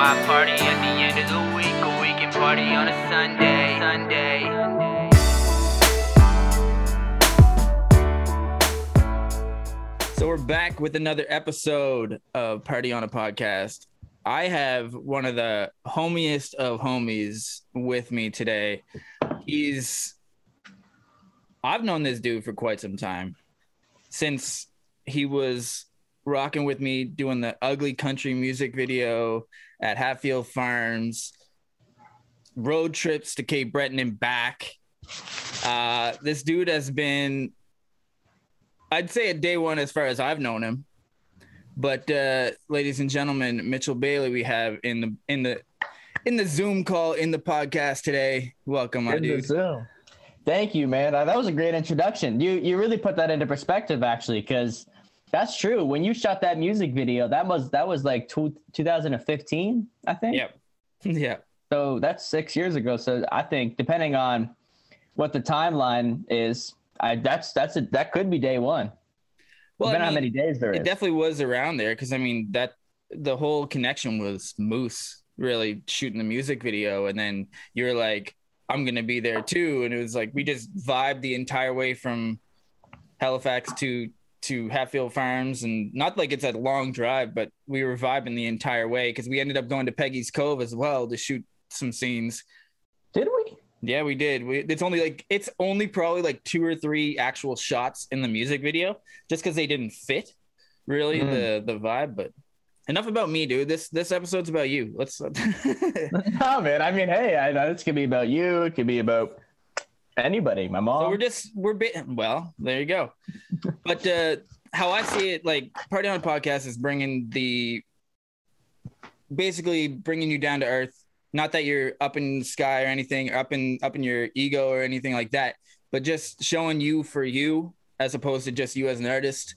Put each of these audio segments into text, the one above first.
why party at the end of the week, or we can party on a Sunday. Sunday. So we're back with another episode of Party on a Podcast. I have one of the homiest of homies with me today. He's I've known this dude for quite some time. Since he was rocking with me doing the ugly country music video at Hatfield Farms, road trips to Cape Breton and back. Uh, this dude has been I'd say a day one as far as I've known him. But uh, ladies and gentlemen, Mitchell Bailey, we have in the in the in the Zoom call in the podcast today. Welcome, my In dude. Zoom. Thank you, man. Uh, That was a great introduction. You you really put that into perspective, actually, because that's true. When you shot that music video, that was that was like two, 2015, I think. Yep. Yeah. So that's six years ago. So I think depending on what the timeline is, I that's that's a, that could be day one. Well, I on how many days there it is. definitely was around there because I mean that the whole connection was Moose really shooting the music video, and then you're like, I'm gonna be there too, and it was like we just vibed the entire way from Halifax to to Hatfield Farms, and not like it's a long drive, but we were vibing the entire way because we ended up going to Peggy's Cove as well to shoot some scenes. Did we? Yeah, we did. We, it's only like it's only probably like two or three actual shots in the music video, just because they didn't fit really Mm. the the vibe. But enough about me, dude. This this episode's about you. Let's. no, man. I mean, hey, I know this could be about you. It could be about anybody. My mom. so we're just we're bit well. There you go. but uh how I see it, like party on podcast is bringing the basically bringing you down to earth. Not that you're up in the sky or anything, or up in up in your ego or anything like that, but just showing you for you as opposed to just you as an artist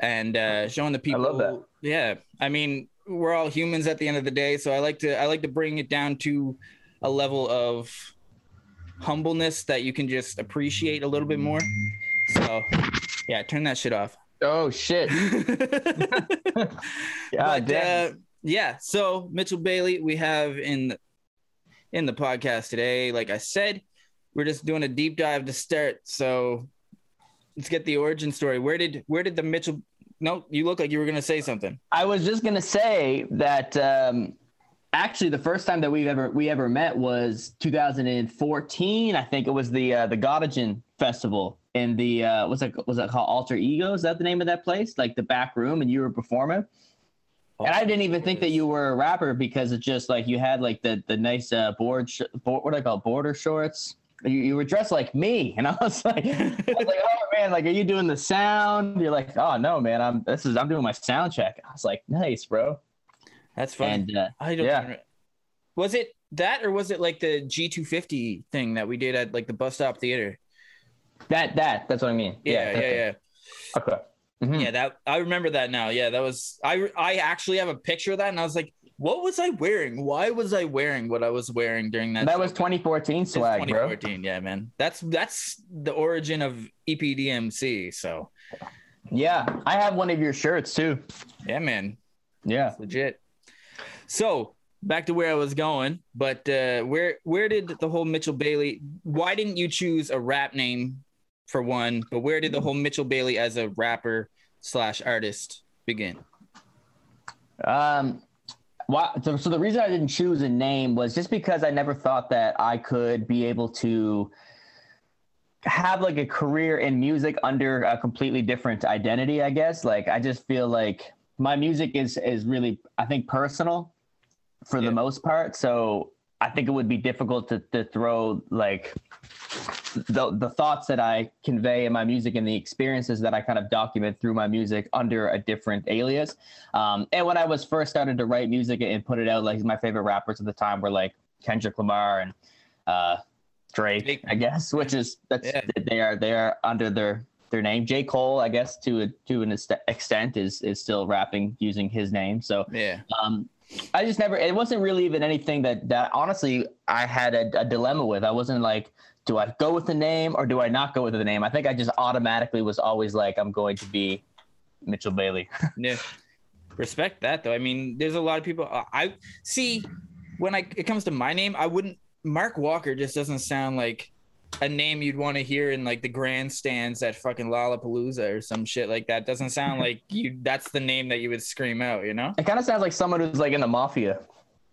and uh showing the people love that. yeah i mean we're all humans at the end of the day so i like to i like to bring it down to a level of humbleness that you can just appreciate a little bit more. So yeah turn that shit off. Oh shit. but, damn. uh, yeah so mitchell bailey we have in the, in the podcast today like i said we're just doing a deep dive to start. So let's get the origin story. Where did where did the mitchell no you look like you were gonna say something. I was just gonna say that um, actually the first time that we've ever we ever met was 2014. I think it was the uh, the Gottingen Festival in the uh, what's it was it called Alter Ego? Is that the name of that place? Like the back room, and you were performing. And I didn't even think that you were a rapper because it's just like you had like the the nice uh, board, sh- board what do I call border shorts. You, you were dressed like me, and I was like, I was like, oh man, like, are you doing the sound? You're like, oh no, man, I'm this is I'm doing my sound check. I was like, nice, bro. That's fun And uh, i don't yeah. was it that or was it like the g250 thing that we did at like the bus stop theater that that that's what I mean. yeah yeah yeah, it. Okay. Mhm. Yeah, that I remember that now. Yeah, that was I I actually have a picture of that and I was like, what was I wearing? Why was I wearing what I was wearing during that? That show? was 2014 It's swag, bro. 2014. Yeah, man. That's that's the origin of EPDMC. So, Yeah, I have one of your shirts too. yeah, man. Yeah. It's legit. So, back to where I was going, but uh where where did the whole Mitchell Bailey why didn't you choose a rap name for one, but where did the whole Mitchell Bailey as a rapper slash artist begin? Um, so the reason I didn't choose a name was just because I never thought that I could be able to have like a career in music under a completely different identity. I guess like I just feel like my music is is really I think personal for Yeah. the most part. So I think it would be difficult to to throw like the the thoughts that I convey in my music and the experiences that I kind of document through my music under a different alias. Um, and when I was first started to write music and put it out, like my favorite rappers at the time were like Kendrick Lamar and uh, Drake, Drake. I guess, which is that's Yeah. they are they are under their their name. J Cole, I guess, to a, to an extent, is is still rapping using his name. So Yeah. um, I just never. It wasn't really even anything that that honestly I had a, a dilemma with. I wasn't like, do I go with the name or do I not go with the name? I think I just automatically was always like, I'm going to be Mitchell Bailey. Yeah. respect that though. I mean, there's a lot of people. uh, I see when I it comes to my name, I wouldn't. Mark Walker just doesn't sound like a name you'd want to hear in like the grandstands at fucking Lollapalooza or some shit like that. Doesn't sound like you. That's the name that you would scream out. You know? It kind of sounds like someone who's like in the mafia.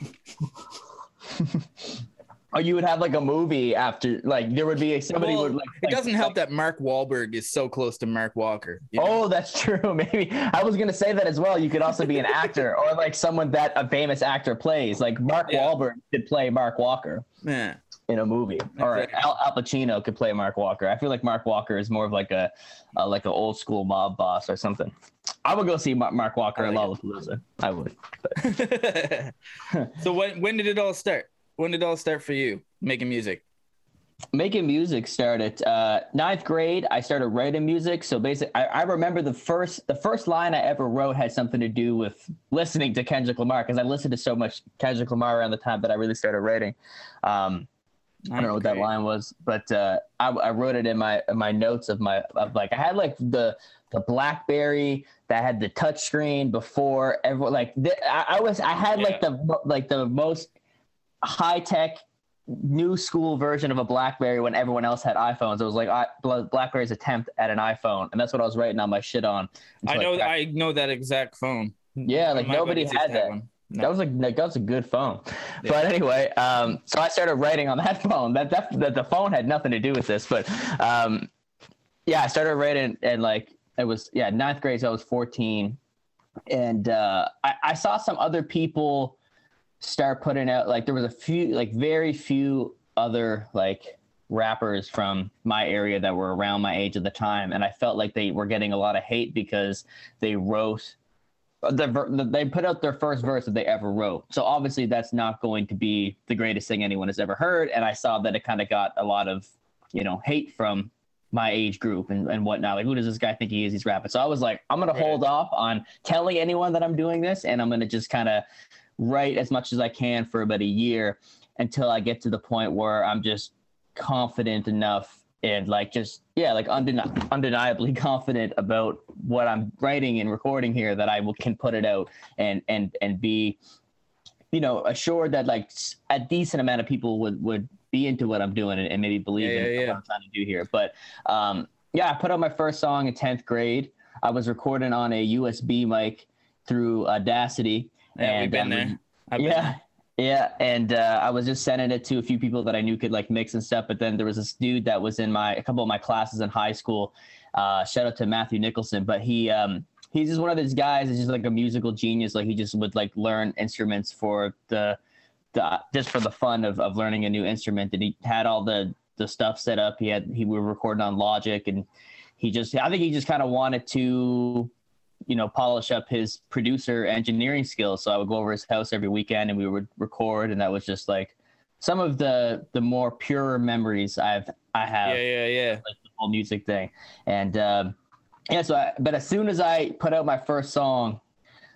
or you would have like a movie after, like there would be somebody Well, would like. it like- doesn't help that Mark Wahlberg is so close to Mark Walker. you know? Oh, that's true. Maybe I was gonna say that as well. You could also be an actor or like someone that a famous actor plays. Like Mark Yeah. Wahlberg could play Mark Walker yeah. In a movie, or Exactly. Al, Al Pacino could play Mark Walker. I feel like Mark Walker is more of like a, like an old school mob boss or something. I would go see Mark, Walker I at like Lollapalooza. I would. so when when did it all start? When did it all start for you making music? making music started uh ninth grade i started writing music so basically I, I remember the first the first line i ever wrote had something to do with listening to kendrick lamar because i listened to so much kendrick lamar around the time that i really started writing um i don't know what that line was but uh I, I wrote it in my in my notes of my of like i had like the the blackberry that had the touch screen before everyone like th- I, I was i had like the like the most high tech new school version of a BlackBerry when everyone else had iPhones. It was like I, BlackBerry's attempt at an iPhone, and that's what I was writing on my shit on. I know cracked- I know that exact phone. Yeah, like nobody had that. one. That was like like, that was a good phone. Yeah. But anyway, um, so I started writing on that phone. That, that that the phone had nothing to do with this, but um, yeah, I started writing and like it was yeah ninth grade. So I was fourteen, and uh, I, I saw some other people start putting out like there was a few like very few other like rappers from my area that were around my age at the time and i felt like they were getting a lot of hate because they wrote the, ver- they put out their first verse that they ever wrote. So obviously that's not going to be the greatest thing anyone has ever heard. And i saw that it kind of got a lot of you know hate from my age group and, and whatnot. Like who does this guy think he is? He's rapping. So i was like i'm gonna Right. hold off on telling anyone that i'm doing this. And i'm gonna just kind of write as much as i can for about a year until i get to the point where i'm just confident enough and like just yeah like undeni- undeniably confident about what i'm writing and recording here that i will, can put it out and and and be you know assured that like a decent amount of people would would be into what i'm doing and, and maybe believe Yeah, in yeah, what i'm trying to do here. But um yeah i put out my first song in 10th grade. I was recording on a usb mic through audacity Yeah, we've and been I was- there. I've been yeah and uh, i was just sending it to a few people that i knew could like mix and stuff but then there was this dude that was in my a couple of my classes in high school uh, shout out to matthew nicholson but he um he's just one of those guys that's just like a musical genius like he just would like learn instruments for the the just for the fun of, of learning a new instrument and he had all the the stuff set up he had he were recording on logic and he just i think he just kind of wanted to you know polish up his producer engineering skills. So i would go over his house every weekend and we would record. And that was just like some of the the more pure memories i've i have Yeah, yeah, yeah. like the whole music thing. And um yeah so I, but as soon as i put out my first song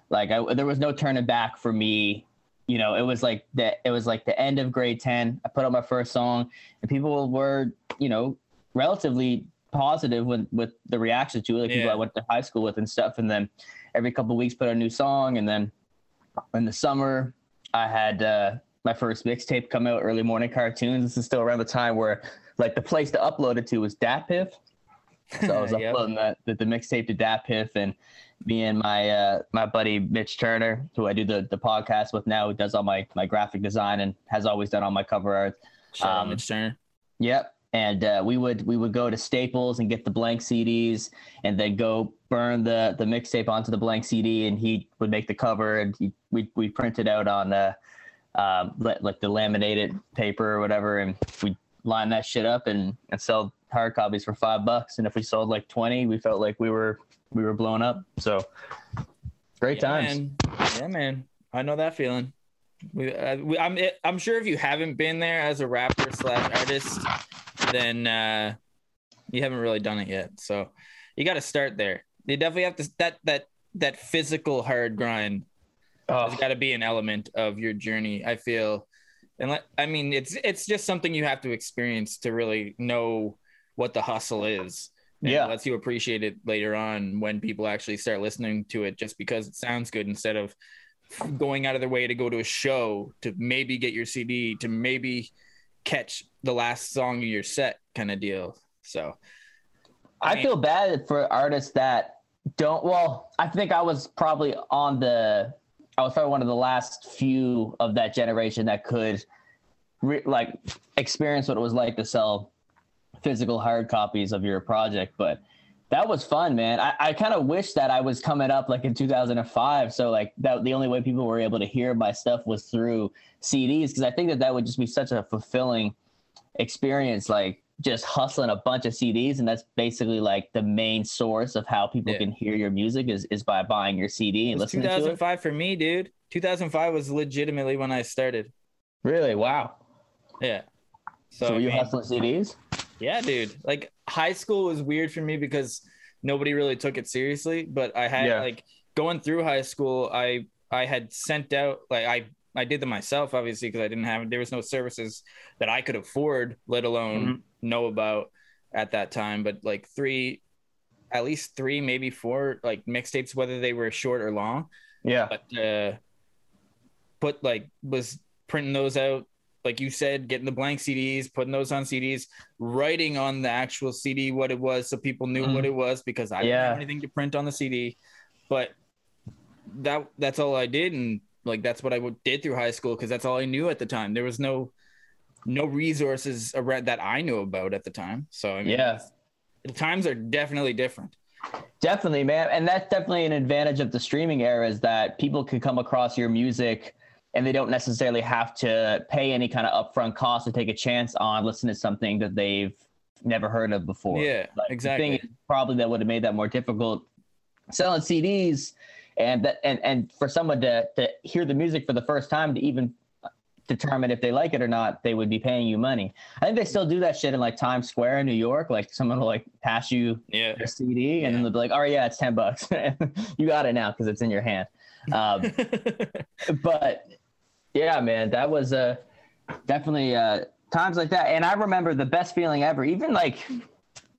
like I, there was no turning back for me. You know it was like that it was like the end of grade 10 i put out my first song and people were you know relatively positive with with the reaction to it like people i went to high school with and stuff and then every couple of weeks put out a new song and then in the summer i had uh my first mixtape come out early morning cartoons this is still around the time where like the place to upload it to was datpiff so I was Yep. uploading that the, the mixtape to DatPiff and me and my uh, my buddy Mitch Turner, who I do the, the podcast with now, who does all my my graphic design and has always done all my cover art. Shout Um, Mitch Turner. Yep. And uh, we would we would go to Staples and get the blank CDs, and then go burn the the mixtape onto the blank CD, and he would make the cover, and he, we we print it out on uh, uh, li- like the laminated paper or whatever, and we line that shit up and and sell hard copies for five bucks. And if we sold like twenty, we felt like we were we were blown up. So great yeah, times. Man. Yeah, man. I know that feeling. We, uh, we, I'm, I'm sure if you haven't been there as a rapper slash artist, then uh, you haven't really done it yet. So you got to start there. You definitely have to that that that physical hard grind Oh, has got to be an element of your journey. I feel, and like, I mean, it's it's just something you have to experience to really know what the hustle is. Yeah. It lets you appreciate it later on when people actually start listening to it just because it sounds good instead of going out of their way to go to a show to maybe get your CD to maybe catch the last song of your set kind of deal. So I mean- feel bad for artists that don't. Well, I think I was probably on the. I was probably one of the last few of that generation that could, re- like, experience what it was like to sell physical hard copies of your project. But that was fun, man. I, I kind of wish that I was coming up like in 2005. So like that, the only way people were able to hear my stuff was through CDs because I think that that would just be such a fulfilling experience. Like just hustling a bunch of CDs, and that's basically like the main source of how people Yeah. can hear your music is is by buying your CD and listening to it. 2005 for me, dude. 2005 was legitimately when I started. Really? Wow. Yeah. So, So, I you mean, hustling CDs? Yeah, dude. Like high school was weird for me because nobody really took it seriously. But I had Yeah. like going through high school, I I had sent out like I I did them myself, obviously, because I didn't have there was no services that I could afford, let alone Mm-hmm. know about at that time. But like three, at least three, maybe four, like mixtapes, whether they were short or long. Yeah. But uh, put like was printing those out like you said, getting the blank CDs, putting those on CDs, writing on the actual CD what it was so people knew what Mhm. it was because I didn't have anything to print on the CD. But that that's all I did and like that's what I did through high school because that's all I knew at the time. There was no no resources around that I knew about at the time. So I mean, Yeah. the times are definitely different. Definitely, man. And that's definitely an advantage of the streaming era is that people can come across your music and they don't necessarily have to pay any kind of upfront cost to take a chance on listening to something that they've never heard of before. Yeah, Like, exactly. The thing is probably that would have made that more difficult selling CDs and that and and for someone to to hear the music for the first time to even determine if they like it or not, they would be paying you money. I think they still do that shit in like Times Square in New York. Like someone will like pass you Yeah. their CD, and Yeah. then they'll be like, "Oh yeah, it's ten bucks. you got it now because it's in your hand." Um, but yeah, man, that was uh, definitely uh, times like that. And I remember the best feeling ever, even like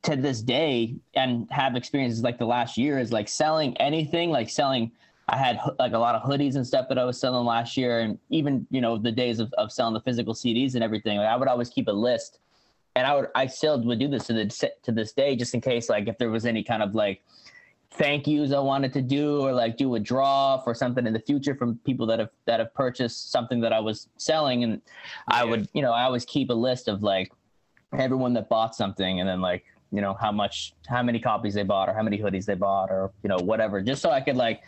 to this day, and have experiences like the last year is like selling anything, like selling. I had like a lot of hoodies and stuff that I was selling last year, and even you know the days of, of selling the physical CDs and everything. Like, I would always keep a list, and I would I still would do this to the to this day, just in case like if there was any kind of like thank yous I wanted to do or like do a draw for something in the future from people that have that have purchased something that I was selling. And I would you know I always keep a list of like everyone that bought something and then like you know how much how many copies they bought or how many hoodies they bought or you know whatever just so I could like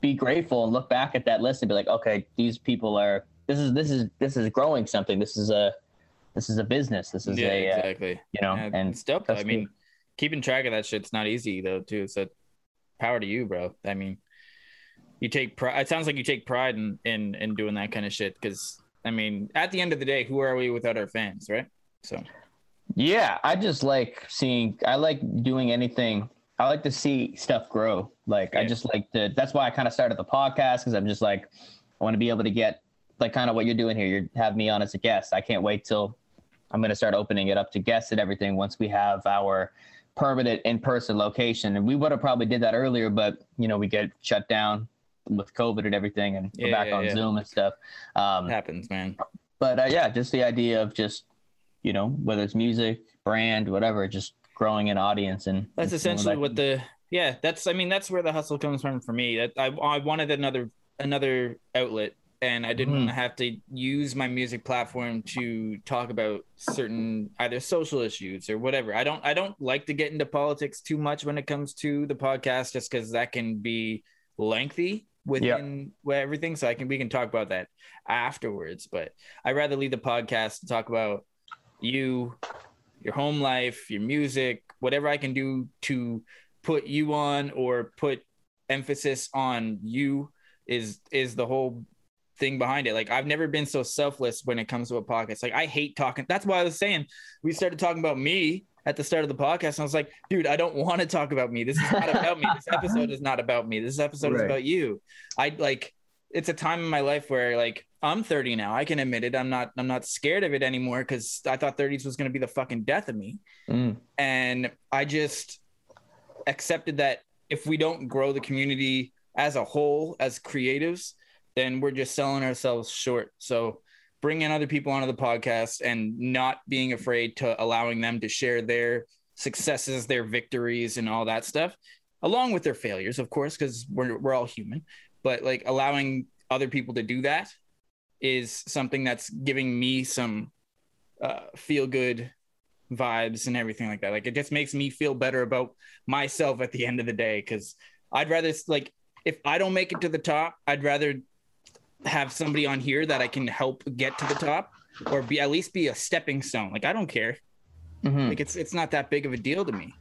be grateful and look back at that list and be like okay these people are this is this is this is growing something. This is a this is a business. This is yeah, a uh, exactly. you know Yeah, and that's I mean, keeping track of that shit's not easy though, too. So, power to you, bro. I mean, you take pride. It sounds like you take pride in in in doing that kind of shit. Because I mean, at the end of the day, who are we without our fans, right? So, Yeah, I just like seeing. I like doing anything. I like to see stuff grow. Like I just like to. That's why I kind of started the podcast because I'm just like, I want to be able to get like kind of what you're doing here. You have me on as a guest. I can't wait till I'm going to start opening it up to guests and everything once we have our permanent in-person location. And we would have probably did that earlier, but you know we get shut down with COVID and everything, and we're back yeah, on yeah. Zoom and stuff. Um, happens, man. but uh, yeah, just the idea of just you know whether it's music, brand, whatever, just growing an audience and That's and essentially that- what the yeah. That's I mean that's where the hustle comes from for me. That I I wanted another another outlet, and I didn't want to have to use my music platform to talk about certain either social issues or whatever. I don't I don't like to get into politics too much when it comes to the podcast, just because that can be lengthy within where everything. So I can we can talk about that afterwards. But I'd rather leave the podcast to talk about you, your home life, your music, whatever I can do to put you on or put emphasis on you is is the whole thing behind it. Like I've never been so selfless when it comes to a podcast. Like I hate talking. That's why I was saying we started talking about me at the start of the podcast. And I was like, dude, I don't want to talk about me. This is not about me. This episode is not about me. This episode is about you. I like it's a time in my life where like I'm 30 now. I can admit it. I'm not I'm not scared of it anymore because I thought 30s was gonna be the fucking death of me Mm, and I just accepted that if we don't grow the community as a whole as creatives, then we're just selling ourselves short. So bringing other people onto the podcast and not being afraid to allowing them to share their successes, their victories, and all that stuff, along with their failures, of course, because we're we're all human. But like allowing other people to do that is something that's giving me some uh, feel good vibes and everything like that. Like it just makes me feel better about myself at the end of the day because I'd rather like if I don't make it to the top, I'd rather have somebody on here that I can help get to the top or be at least be a stepping stone. Like I don't care. Mhm. Like it's it's not that big of a deal to me.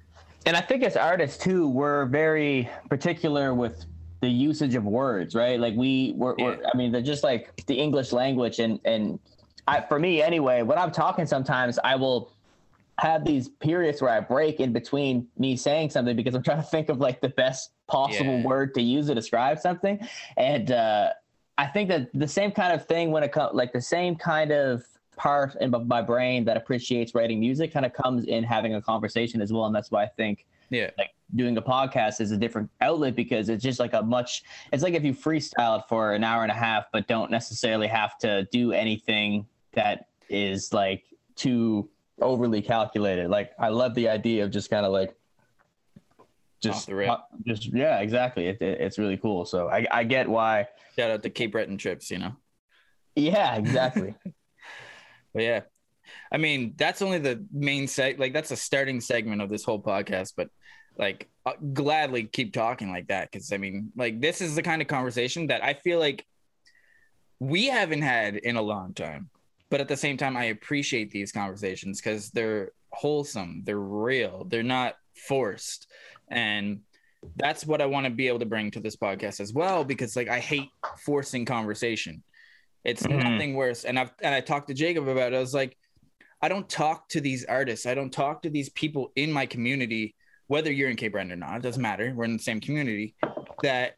and I think as artists too, we're very particular with the usage of words, right? Like we, we're, we're I mean, they're just like the English language, and and I, for me anyway, when I'm talking, sometimes I will have these periods where I break in between me saying something because I'm trying to think of like the best possible Yeah. word to use to describe something, and uh, I think that the same kind of thing when it comes, like the same kind of part in my- brain that appreciates writing music kind of comes in having a conversation as well and that's why i think Yeah. like doing a podcast is a different outlet because it's just like a much it's like if you freestyled for an hour and a half but don't necessarily have to do anything that is like too overly calculated like i love the idea of just kind of like just just yeah exactly it, it- it's really cool so i i get why Shout out to Cape Breton trips, you know. yeah exactly But yeah, I mean, that's only the main seg. Like that's a starting segment of this whole podcast. But like, I'll gladly keep talking like that because I mean, like this is the kind of conversation that I feel like we haven't had in a long time. But at the same time, I appreciate these conversations because they're wholesome, they're real, they're not forced, and that's what I want to be able to bring to this podcast as well. Because like, I hate forcing conversation. It's Mhm. nothing worse. And I've and I talked to Jacob about it. I was like, I don't talk to these artists. I don't talk to these people in my community, whether you're in Cape Breton or not. It doesn't matter. We're in the same community. That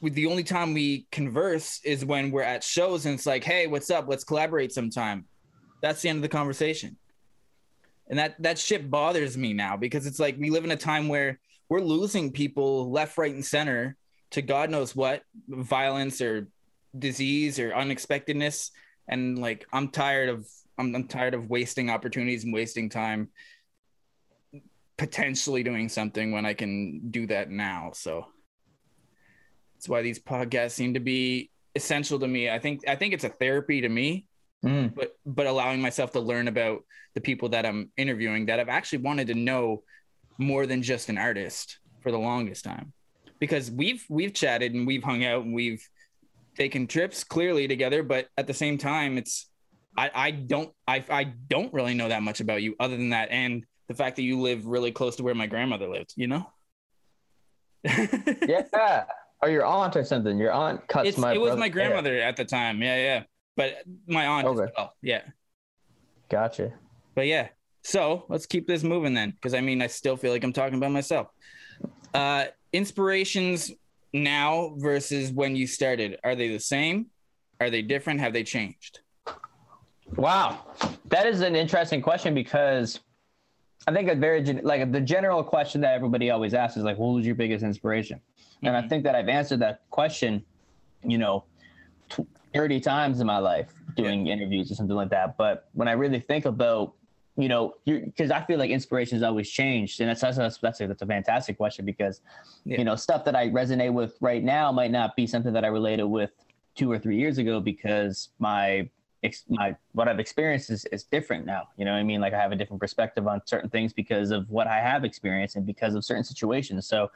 with the only time we converse is when we're at shows and it's like, hey, what's up? Let's collaborate sometime. That's the end of the conversation. And that that shit bothers me now because it's like we live in a time where we're losing people left, right, and center to God knows what violence or disease or unexpectedness. And like I'm tired of I'm, I'm tired of wasting opportunities and wasting time potentially doing something when I can do that now. So that's why these podcasts seem to be essential to me. I think I think it's a therapy to me, Mm. but but allowing myself to learn about the people that I'm interviewing that I've actually wanted to know more than just an artist for the longest time. Because we've we've chatted and we've hung out and we've taken trips clearly together, but at the same time it's I, I don't I, I don't really know that much about you other than that and the fact that you live really close to where my grandmother lived, you know? yeah or your aunt or something your aunt cuts It's, my it was brother's my grandmother at the time. Yeah, yeah. But my aunt as well. Yeah. gotcha But yeah. So let's keep this moving then. Because I mean I still feel like I'm talking about myself. Uh inspirations now versus when you started. Are they the same? Are they different? Have they changed? Wow, that is an interesting question because I think a very like the general question that everybody always asks is like, "What was your biggest inspiration?" And I Mhm. think that I've answered that question, you know, tw- thirty times in my life doing interviews or something like that. But when I really think about, you know, because I feel like inspiration has always changed, and that's that's that's, that's, a, that's a fantastic question because, Yeah. you know, stuff that I resonate with right now might not be something that I related with two or three years ago because my my what I've experienced is, is different now. You know what I mean? Like I have a different perspective on certain things because of what I have experienced and because of certain situations. So,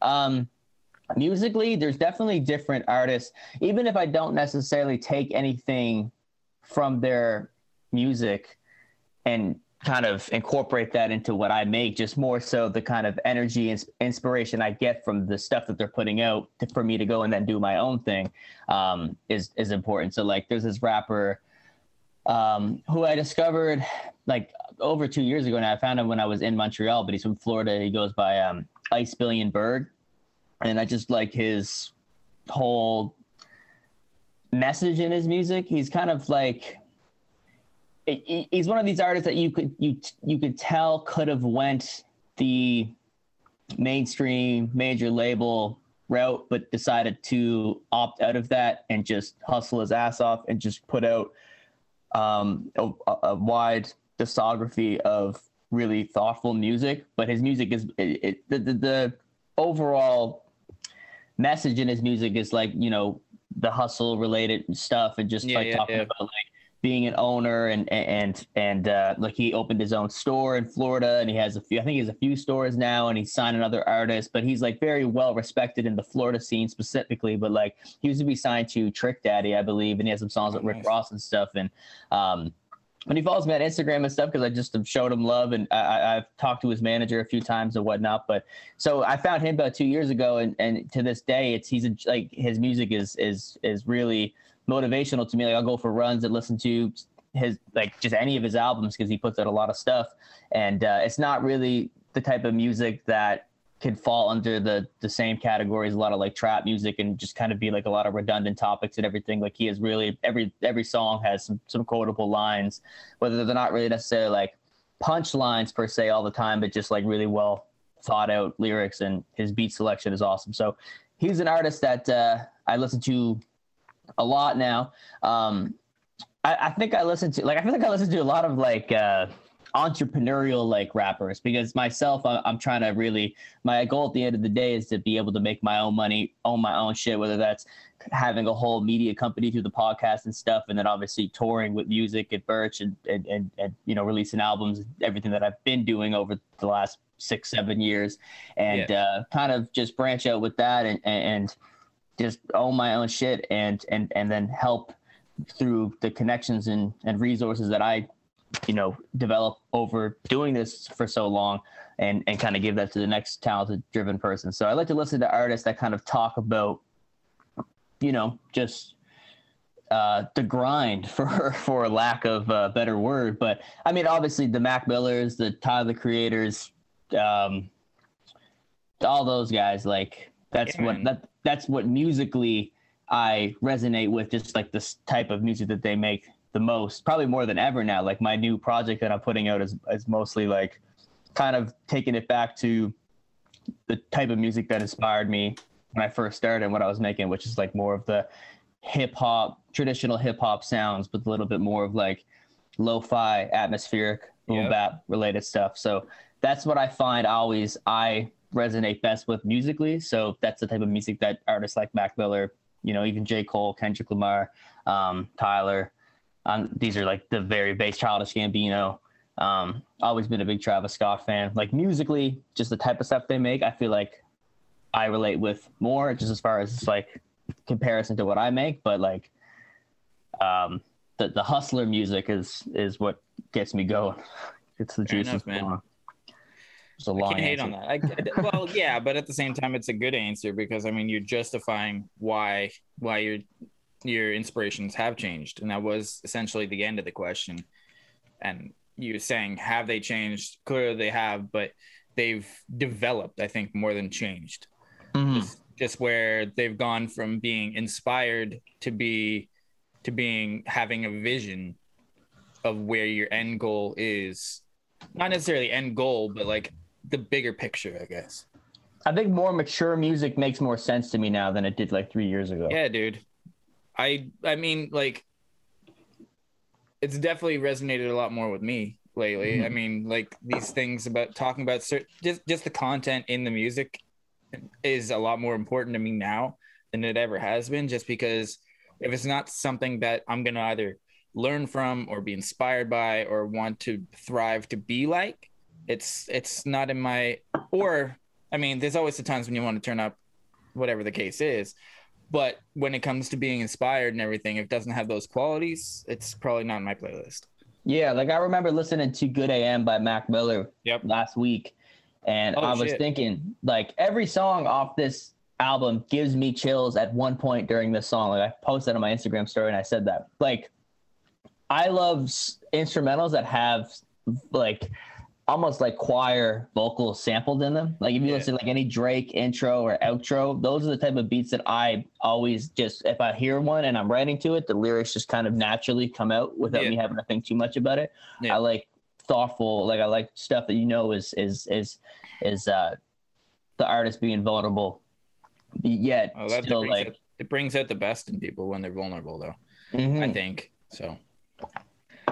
um, musically, there's definitely different artists. Even if I don't necessarily take anything from their music and kind of incorporate that into what I make, just more so the kind of energy and inspiration I get from the stuff that they're putting out to, for me to go and then do my own thing um, is is important. So like, there's this rapper um, who I discovered like over two years ago and I found him when I was in Montreal, but he's from Florida. He goes by um, Ice Billion Berg, and I just like his whole message in his music. He's kind of like he- he- he's one of these artists that you could you you could tell could have went the mainstream major label route, but decided to opt out of that and just hustle his ass off and just put out um, a, a wide discography of really thoughtful music. But his music is it, it, the, the the overall message in his music is like you know the hustle related stuff and just Yeah, like yeah, talking yeah. about like being an owner and and and uh, like he opened his own store in Florida and he has a few I think he has a few stores now and he's signed another artist but he's like very well respected in the Florida scene specifically but like he used to be signed to Trick Daddy I believe and he has some songs Oh, with Rick nice. Ross and stuff and um when he follows me on Instagram and stuff because I just have showed him love and I, I've talked to his manager a few times and whatnot. But so I found him about two years ago, and, and to this day, it's he's a, like his music is is is really motivational to me. Like I'll go for runs and listen to his like just any of his albums because he puts out a lot of stuff, and uh, it's not really the type of music that could fall under the the same categories a lot of like trap music and just kind of be like a lot of redundant topics and everything. Like he is really every every song has some some quotable lines whether they're not really necessarily like punch lines per se all the time but just like really well thought out lyrics and his beat selection is awesome. So he's an artist that uh, i listen to a lot now. Um I, I think i listen to like i feel like i listen to a lot of like uh entrepreneurial like rappers because myself I, i'm trying to really my goal at the end of the day is to be able to make my own money own my own shit whether that's having a whole media company through the podcast and stuff and then obviously touring with music at birch and and, and, and you know releasing albums everything that i've been doing over the last six seven years. And uh, kind of just branch out with that and and just own my own shit and and and then help through the connections and and resources that i you know develop over doing this for so long and and kind of give that to the next talented driven person. So i like to listen to artists that kind of talk about you know just uh the grind for for lack of a better word. But i mean obviously the mac millers the tyler the creators um all those guys like that's Yeah, what that that's what musically i resonate with just like this type of music that they make the most probably more than ever now. Like my new project that i'm putting out is, is mostly like kind of taking it back to the type of music that inspired me when i first started and what i was making which is like more of the hip hop traditional hip hop sounds but a little bit more of like lo-fi atmospheric boom Yep. bap related stuff. So that's what i find always i resonate best with musically. So that's the type of music that artists like mac miller you know even j. Cole kendrick lamar um, tyler um, these are like the very base childish gambino. Um, always been a big travis scott fan. Like musically just the type of stuff they make i feel like i relate with more just as far as like comparison to what i make. But like um the, the hustler music is is what gets me going. It's the Fair juices enough, man. It's a I long can't hate on that. I, well, yeah, but at the same time, it's a good answer because I mean, you're justifying why why your your inspirations have changed, and that was essentially the end of the question. And you're saying, have they changed? Clearly, they have, but they've developed. I think more than changed. Mhm. Just, just where they've gone from being inspired to be to being having a vision of where your end goal is not necessarily end goal but like the bigger picture i guess I think more mature music makes more sense to me now than it did like three years ago. yeah dude i i mean like it's definitely resonated a lot more with me lately. Mm-hmm. I mean like these things about talking about certain just just the content in the music is a lot more important to me now than it ever has been just because if it's not something that i'm going to either learn from or be inspired by or want to thrive to be like it's it's not in my or i mean there's always the times when you want to turn up whatever the case is but when it comes to being inspired and everything if it doesn't have those qualities it's probably not in my playlist Yeah, like I remember listening to Good AM by Mac Miller Yep. last week, and Oh, I was shit. thinking like every song off this album gives me chills at one point during this song. Like I posted on my Instagram story and I said that. Like I love s- instrumentals that have like almost like choir vocals sampled in them. Like if you Yeah. listen to like any Drake intro or outro, those are the type of beats that I always just if I hear one and I'm writing to it, the lyrics just kind of naturally come out without Yeah. me having to think too much about it. Yeah. I like thoughtful, like I like stuff that you know is is is is uh the artist being vulnerable, yet Oh, still like. out, it brings out the best in people when they're vulnerable, though. Mhm. I think so.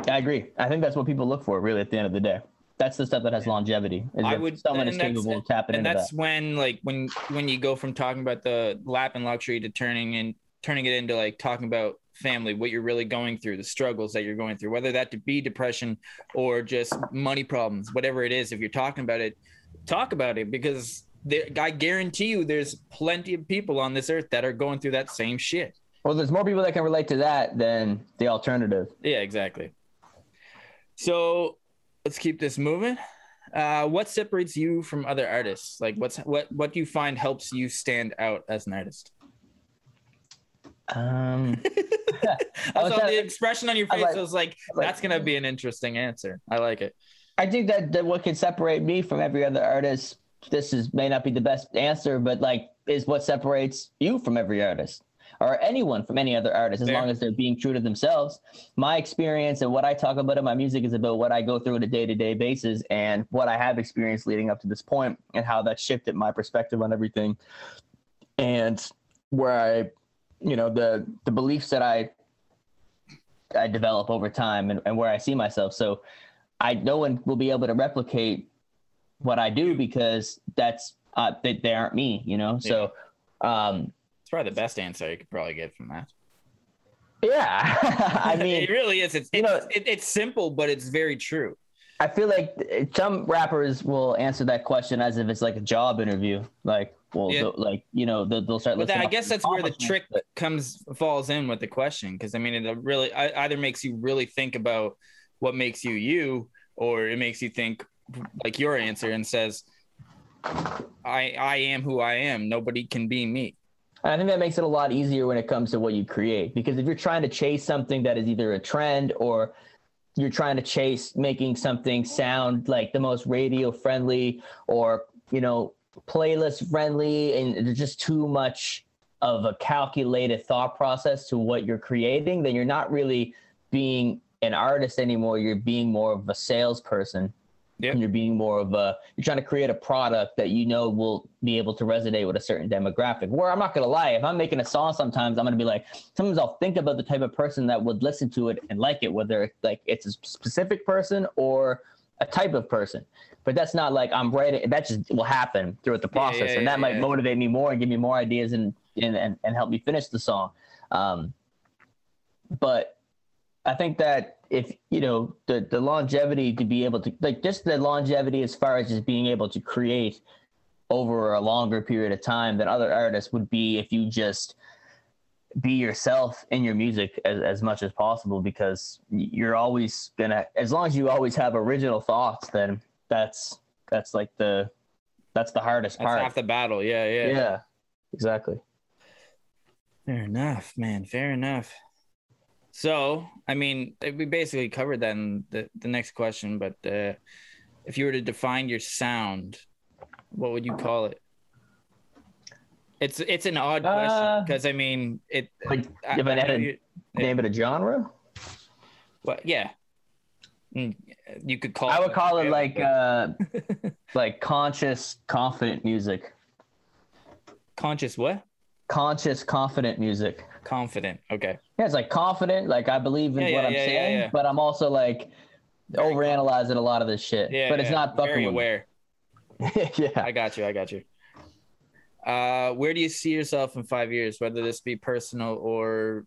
I agree. I think that's what people look for, really, at the end of the day. That's the stuff that has longevity. I would- someone and is that's- capable of tapping and into that's that. when like when when you go from talking about the lap and luxury to turning and turning it into like talking about family what you're really going through the struggles that you're going through whether that to be depression or just money problems whatever it is if you're talking about it talk about it because there, i guarantee you there's plenty of people on this earth that are going through that same shit Well, there's more people that can relate to that than the alternative. yeah exactly so let's keep this moving uh, what separates you from other artists like what's what what do you find helps you stand out as an artist Um, I was the expression on your I face. like- I was like, like- that's gonna be an interesting answer. I like it. I think that, that what can separate me from every other artist, this is may not be the best answer, but like is what separates you from every artist or anyone from any other artist, as long as they're being true to themselves. My experience and what I talk about in my music is about what I go through on a day-to-day basis and what I have experienced leading up to this point and how that shifted my perspective on everything. And where I, you know, the the beliefs that I I develop over time and, and where I see myself. So I no one will be able to replicate what I do because that's uh, they, they aren't me, you know. So, um, It's probably the best answer you could probably get from that. yeah, I mean, it really is. It's you it's, know- it, it's simple, but it's very true. I feel like some rappers will answer that question as if it's like a job interview. Like, well, Yeah. like you know, they'll, they'll start. But that, I guess that's where the trick but- comes falls in with the question because I mean it really I, either makes you really think about what makes you you, or it makes you think like your answer and says, "I I am who I am. Nobody can be me." I think that makes it a lot easier when it comes to what you create because if you're trying to chase something that is either a trend or you're trying to chase making something sound like the most radio friendly or you know playlist friendly and there's just too much of a calculated thought process to what you're creating then you're not really being an artist anymore. You're being more of a salesperson Yep. and you're being more of a you're trying to create a product that you know will be able to resonate with a certain demographic where i'm not going to lie if i'm making a song sometimes i'm going to be like sometimes i'll think about the type of person that would listen to it and like it whether like it's a specific person or a type of person but that's not like i'm writing that just will happen throughout the Yeah, yeah, process and yeah, that might yeah. motivate me more and give me more ideas and and and, and help me finish the song um but I think that if you know the the longevity to be able to like just the longevity as far as just being able to create over a longer period of time than other artists would be if you just be yourself in your music as, as much as possible because you're always gonna as long as you always have original thoughts then that's that's like the that's the hardest That's part half the battle. Yeah, yeah. yeah exactly Fair enough, man. Fair enough. So, I mean, eh, we basically covered that in the, the next question, but uh, if you were to define your sound, what would you call it? It's it's an odd Uh, question because I mean it. like I- if I had to name it a genre well, yeah, Mm, you could call. I would call it like uh like conscious confident music. conscious. What? Conscious confident music. Confident. Okay. Yeah, it's like confident, like I believe in Yeah, what yeah, I'm yeah, yeah, saying, but I'm also like Very overanalyzing a lot of this shit. Yeah, but it's not fucking very aware. yeah. I got you. I got you. Uh, where do you see yourself in five years, whether this be personal or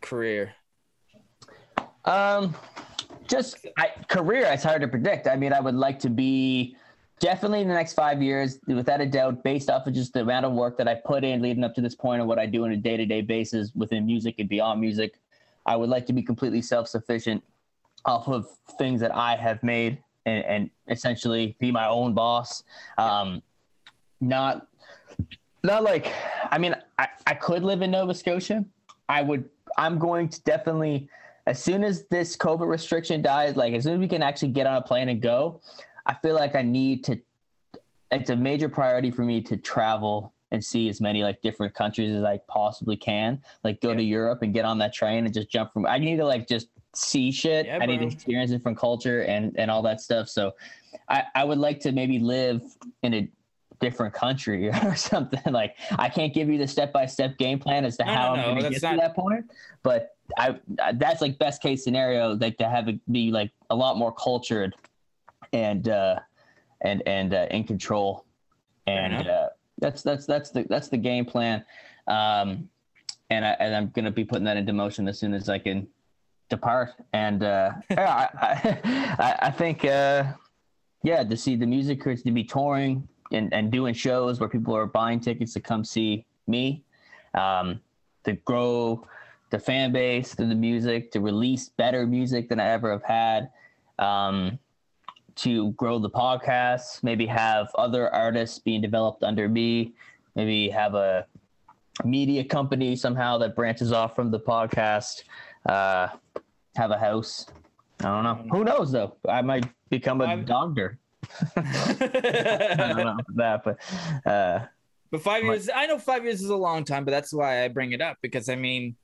career? Um, just I, career. It's hard to predict. I mean, I would like to be definitely in the next five years, without a doubt, based off of just the amount of work that I put in leading up to this point and what I do on a day to day basis within music and beyond music. I would like to be completely self sufficient off of things that I have made and, and essentially be my own boss. Um, not not like I mean I, I could live in Nova Scotia. I would I'm going to definitely as soon as this COVID restriction dies, like as soon as we can actually get on a plane and go, I feel like I need to it's a major priority for me to travel and see as many like different countries as I possibly can. Like go Yeah. to Europe and get on that train and just jump from I need to like just see shit. Yeah, I need to experience different culture and and all that stuff. So I, I would like to maybe live in a different country or something. Like I can't give you the step by step game plan as to No, how no, I'm going to get to that point. But I that's like best case scenario, like to have it be like a lot more cultured and uh and and uh, in control. And uh, that's that's that's the that's the game plan. Um, and I and I'm gonna be putting that into motion as soon as I can depart. And uh, yeah, I, I I think uh, yeah, to see the music crews to be touring and, and doing shows where people are buying tickets to come see me, um, to grow the fan base through the music, to release better music than I ever have had, um, to grow the podcast, maybe have other artists being developed under me, maybe have a media company somehow that branches off from the podcast, uh, have a house. I don't know. Who knows though? I might become a I've- doctor. I don't know about that, but uh, But five years, I know five years is a long time, but that's why I bring it up because I mean,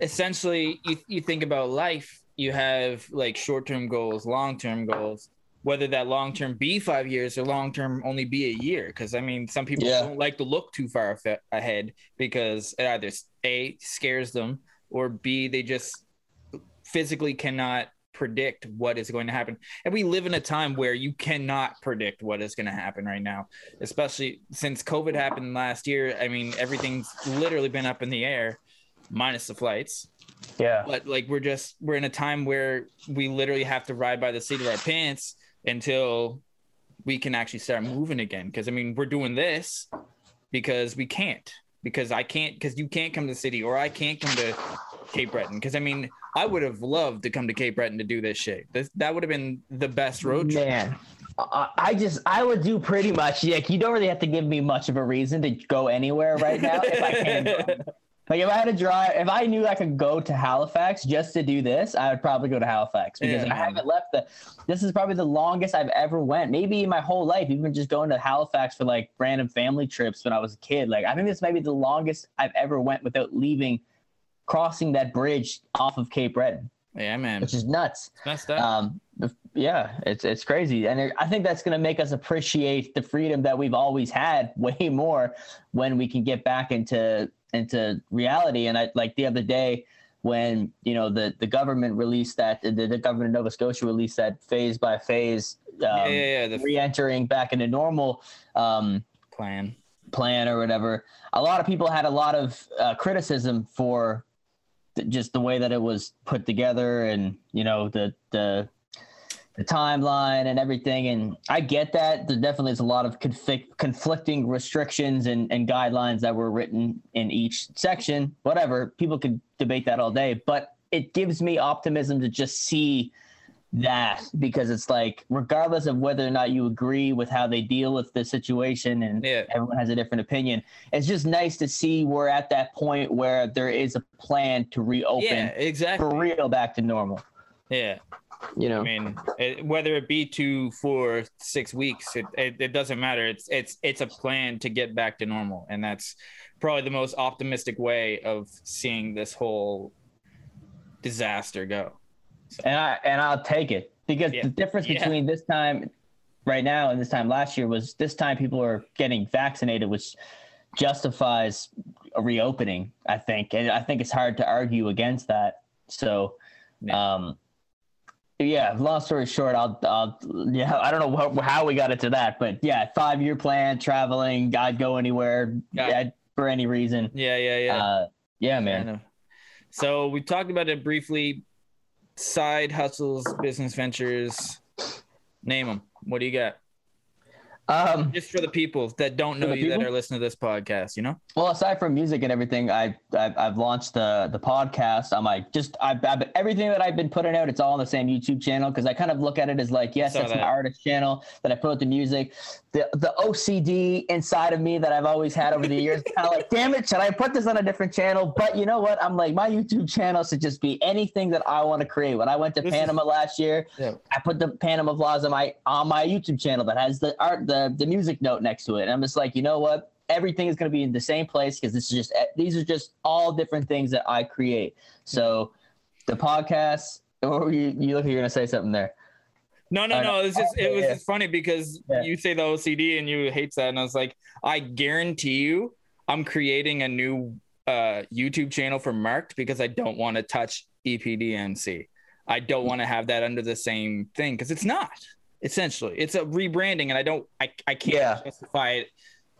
essentially, you, you think about life, you have like short term goals, long term goals, whether that long term be five years or long term only be a year. Because I mean, some people Yeah. don't like to look too far afe- ahead because it either A, scares them, or B, they just physically cannot predict what is going to happen. And we live in a time where you cannot predict what is going to happen right now especially since COVID happened last year. I mean, everything's literally been up in the air, minus the flights. yeah, But like, we're just we're in a time where we literally have to ride by the seat of our pants until we can actually start moving again. Because I mean, we're doing this because we can't. Because I can't. Because you can't come to the city, or I can't come to Cape Breton. Because I mean, I would have loved to come to Cape Breton to do this shit. This, that would have been the best road trip. Man, I, I just I would do pretty much. Like you don't really have to give me much of a reason to go anywhere right now if I can. Like if I had to drive, if I knew I could go to Halifax just to do this, I would probably go to Halifax because Yeah, I haven't left the. This is probably the longest I've ever went, maybe in my whole life. Even just going to Halifax for like random family trips when I was a kid. Like I think this might be the longest I've ever went without leaving, crossing that bridge off of Cape Breton, yeah, man. which is nuts. Messed up. Um, yeah, it's it's crazy, and I think that's going to make us appreciate the freedom that we've always had way more when we can get back into into reality. And I like the other day when you know the the government released that the, the government of Nova Scotia released that phase by phase um, yeah, yeah, yeah. The re-entering back into normal. Um, plan. plan or whatever. A lot of people had a lot of uh, criticism for th- just the way that it was put together, and you know the the the timeline and everything. And I get that there definitely is a lot of conflict, conflicting restrictions and, and guidelines that were written in each section. Whatever, people could debate that all day, but it gives me optimism to just see that because it's like regardless of whether or not you agree with how they deal with the situation and Yeah. everyone has a different opinion it's just nice to see we're at that point where there is a plan to reopen Yeah, exactly. for real back to normal Yeah, you know I mean, it, whether it be two, four, six weeks, it, it it doesn't matter. It's it's it's a plan to get back to normal, and that's probably the most optimistic way of seeing this whole disaster go. and i and i'll take it because Yeah. the difference Yeah. between this time right now and this time last year was this time people are getting vaccinated which justifies a reopening i think and i think it's hard to argue against that so Yeah. um yeah long story short i'll, I'll yeah i don't know how, how we got into that but yeah five year plan traveling i'd go anywhere Yeah. yeah, for any reason Yeah, yeah, yeah. uh yeah man. So we talked about it briefly. Side hustles, business ventures. Name them. What do you got? Um Just for the people that don't know you that are listening to this podcast, you know? Well, aside from music and everything, I I've, I've launched the the podcast. I'm like just I've, I've everything that I've been putting out. It's all on the same YouTube channel because I kind of look at it as like yes, that's an that. artist channel that I put out the music. The the OCD inside of me that I've always had over the years, kind of like damn it, should I put this on a different channel? But you know what? I'm like my YouTube channel should just be anything that I want to create. When I went to This is- Panama last year, Yeah. I put the Panama vlogs on my on my YouTube channel that has the art the the music note next to it. And I'm just like, you know what? Everything is going to be in the same place because this is just these are just all different things that I create. So the podcast, or you you look you're going to say something there. No, no, Uh, no. It's just it was just funny because Yeah. you say the OCD and you hate that, and I was like, I guarantee you, I'm creating a new uh, YouTube channel for Marked because I don't want to touch E EPDNC. I don't want to have that under the same thing because it's not. Essentially, it's a rebranding, and I don't. I I can't Yeah. justify it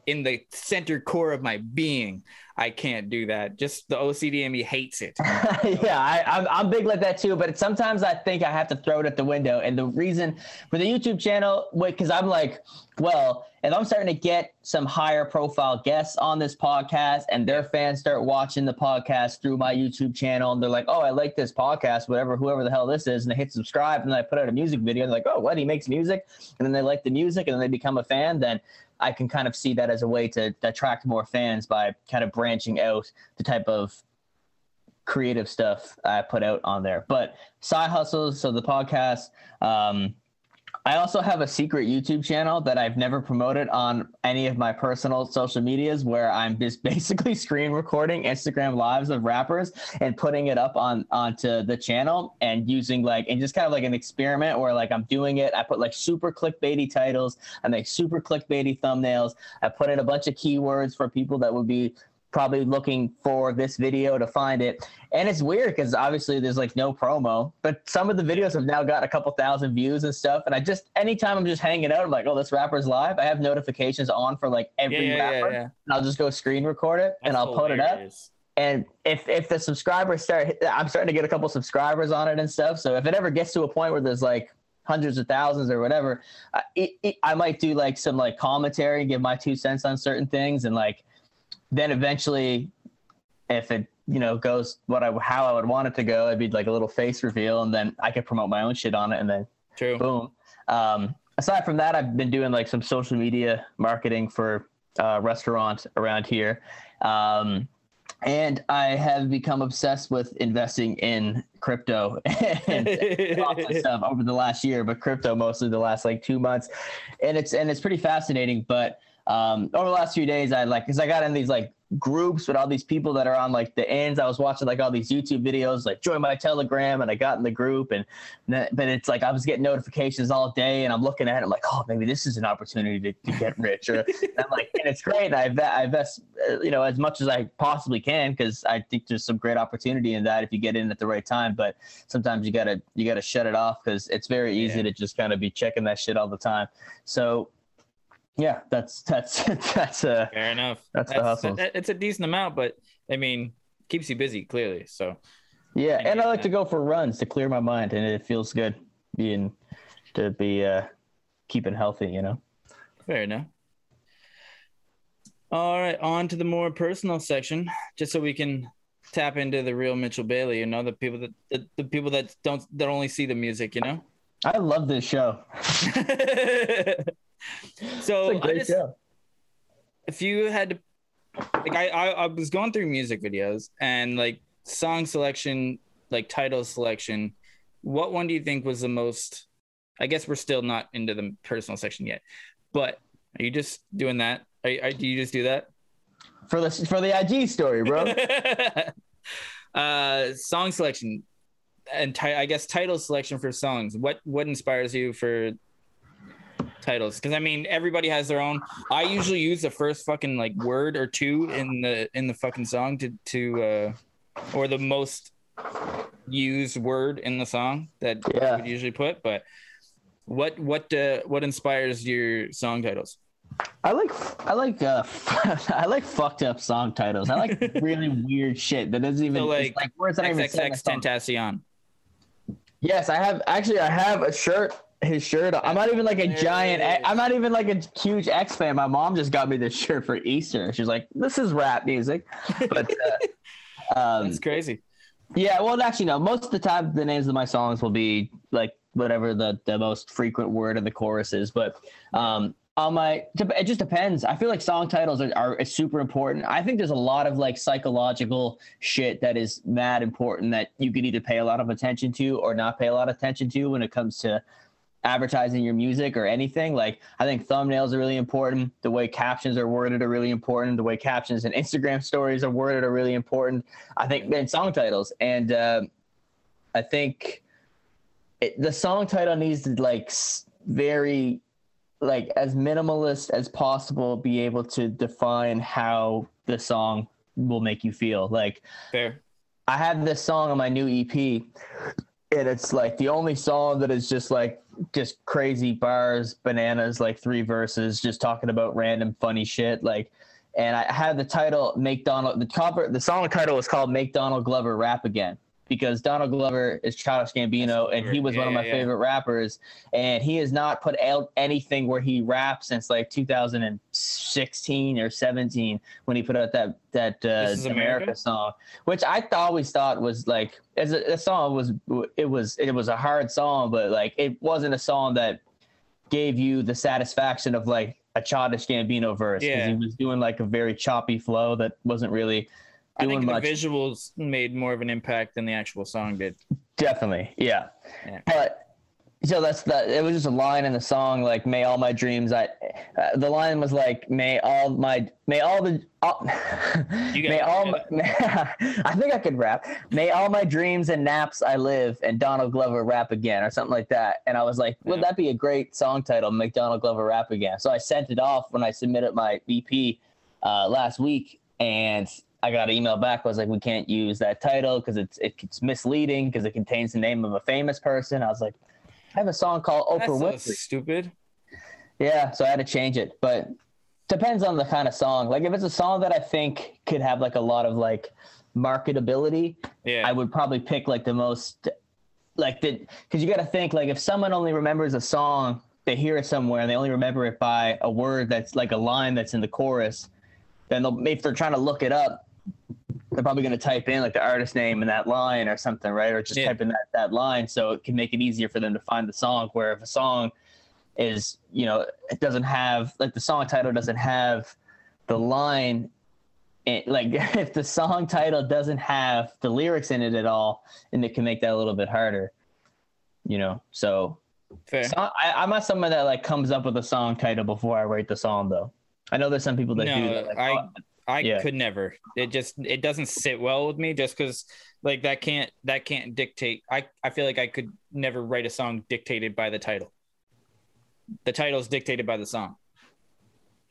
in the center core of my being. I can't do that. Just the OCD in me hates it. yeah, I, I'm, I'm big like that too. But sometimes I think I have to throw it at the window. And the reason for the YouTube channel, because I'm like, well, if I'm starting to get some higher profile guests on this podcast and their fans start watching the podcast through my YouTube channel and they're like, oh, I like this podcast, whatever, whoever the hell this is, and they hit subscribe and I put out a music video and they're like, oh, what? He makes music. And then they like the music and then they become a fan. Then I can kind of see that as a way to attract more fans by kind of branching out the type of creative stuff I put out on there. But side hustles, so the podcast. Um, I also have a secret YouTube channel that I've never promoted on any of my personal social medias where I'm just basically screen recording Instagram lives of rappers and putting it up on onto the channel and using like and just kind of like an experiment where like I'm doing it. I put like super clickbaity titles, I make super clickbaity thumbnails. I put in a bunch of keywords for people that would be probably looking for this video to find it. And it's weird because obviously there's like no promo, but some of the videos have now got a couple thousand views and stuff. And I just anytime I'm just hanging out, I'm like, oh, this rapper's live. I have notifications on for like every yeah, yeah, rapper, yeah. and I'll just go screen record it and I'll put it up. And if if the subscribers start, I'm starting to get a couple subscribers on it and stuff. So if it ever gets to a point where there's like hundreds of thousands or whatever, I, it, I might do like some like commentary, give my two cents on certain things, and like then eventually, if it you know goes what I how I would want it to go, it'd be like a little face reveal, and then I could promote my own shit on it, and then True. boom. Um, aside from that, I've been doing like some social media marketing for uh, restaurants around here. Um, and I have become obsessed with investing in crypto and lots of stuff over the last year, but crypto mostly the last like two months. And it's and it's pretty fascinating. But um, over the last few days, I like because I got in these like groups with all these people that are on like the ends. I was watching like all these YouTube videos, like join my Telegram, and I got in the group, and that, but it's like I was getting notifications all day, and I'm looking at it, I'm like, oh, maybe this is an opportunity to, to get rich, or and I'm like, and it's great. And I invest, I invest, you know, as much as I possibly can because I think there's some great opportunity in that if you get in at the right time. But sometimes you gotta you gotta shut it off because it's very easy Yeah. to just kind of be checking that shit all the time. So. Yeah, that's that's that's a Fair enough. That's the hustles. that- it's a decent amount, but I mean, keeps you busy clearly. So Yeah, and I like to go for runs to clear my mind, and it feels good being to be uh keeping healthy. You know. fair enough. All right, on to the more personal section, just so we can tap into the real Mitchell Bailey. You know, the people that the, the people that don't that only see the music. You know. I love this show. so a I great just- if you had to like I, I I was going through music videos and like song selection, like title selection, what one do you think was the most I guess we're still not into the personal section yet. But are you just doing that? Are, are, do you just do that? For the for the IG story, bro. uh song selection and ti- I guess title selection for songs. What what inspires you for titles? Because I mean, everybody has their own. I usually use the first fucking like word or two in the in the fucking song to to uh or the most used word in the song that I would usually put. But what what uh, what inspires your song titles? I like I like uh I like fucked up song titles. I like really weird shit that doesn't even So, like, like words that even say in the XXXTentacion. Yes, I have actually I have a shirt. His shirt. I'm not even like a There giant. I'm not even like a huge X fan. My mom just got me this shirt for Easter. She's like, "This is rap music," but uh, um, That's crazy. Yeah, well, actually, no. Most of the time, the names of my songs will be like whatever the the most frequent word in the chorus is. But um, on my, it just depends. I feel like song titles are, are super important. I think there's a lot of like psychological shit that is mad important that you could either pay a lot of attention to or not pay a lot of attention to when it comes to advertising your music or anything. Like I think thumbnails are really important. The way captions are worded are really important. The way captions and Instagram stories are worded are really important. I think and song titles and uh, I think it, the song title needs to like very like as minimalist as possible be able to define how the song will make you feel like Fair. I have this song on my new EP, and it's like the only song that is just like just crazy bars, bananas, like three verses, just talking about random funny shit. Like, and I had the title "Make Donald." The cover, the song title was called "Make Donald Glover Rap Again." Because Donald Glover is Childish Gambino, and he was Yeah, one of my yeah, yeah. favorite rappers, and he has not put out anything where he raps since like 2016 or 17 when he put out that that uh, America? America? song, which I th- always thought was like as a, a song was it was it was a hard song, but like it wasn't a song that gave you the satisfaction of like a Childish Gambino verse because Yeah. he was doing like a very choppy flow that wasn't really I think much. the visuals made more of an impact than the actual song did. Definitely, yeah. Yeah. But so that's that. It was just a line in the song, like "May all my dreams." I, uh, the line was like, "May all my, may all the, all, may all." My, I think I could rap. May all my dreams and naps I live, and Donald Glover rap again, or something like that. And I was like, would Yeah. that be a great song title? Make Donald Glover rap again. So I sent it off when I submitted my EP uh, last week, and I got an email back. I was like, we can't use that title because it's it's misleading because it contains the name of a famous person. I was like, I have a song called That's Oprah so Winfrey. stupid. Yeah, so I had to change it, but depends on the kind of song. Like if it's a song that I think could have like a lot of like marketability, Yeah. I would probably pick like the most like the because you got to think like if someone only remembers a song, they hear it somewhere and they only remember it by a word that's like a line that's in the chorus, then they'll if they're trying to look it up, they're probably going to type in like the artist name and that line or something, right? Or just Yeah. type in that that line so it can make it easier for them to find the song. Where if a song is you know it doesn't have like the song title doesn't have the line it, like if the song title doesn't have the lyrics in it at all and it can make that a little bit harder you know so, Fair. so I, i'm not someone that like comes up with a song title before i write the song though i know there's some people that do that like, I oh, I Yeah. could never. It just it doesn't sit well with me just because like that can't that can't dictate. I I feel like I could never write a song dictated by the title. The title is dictated by the song.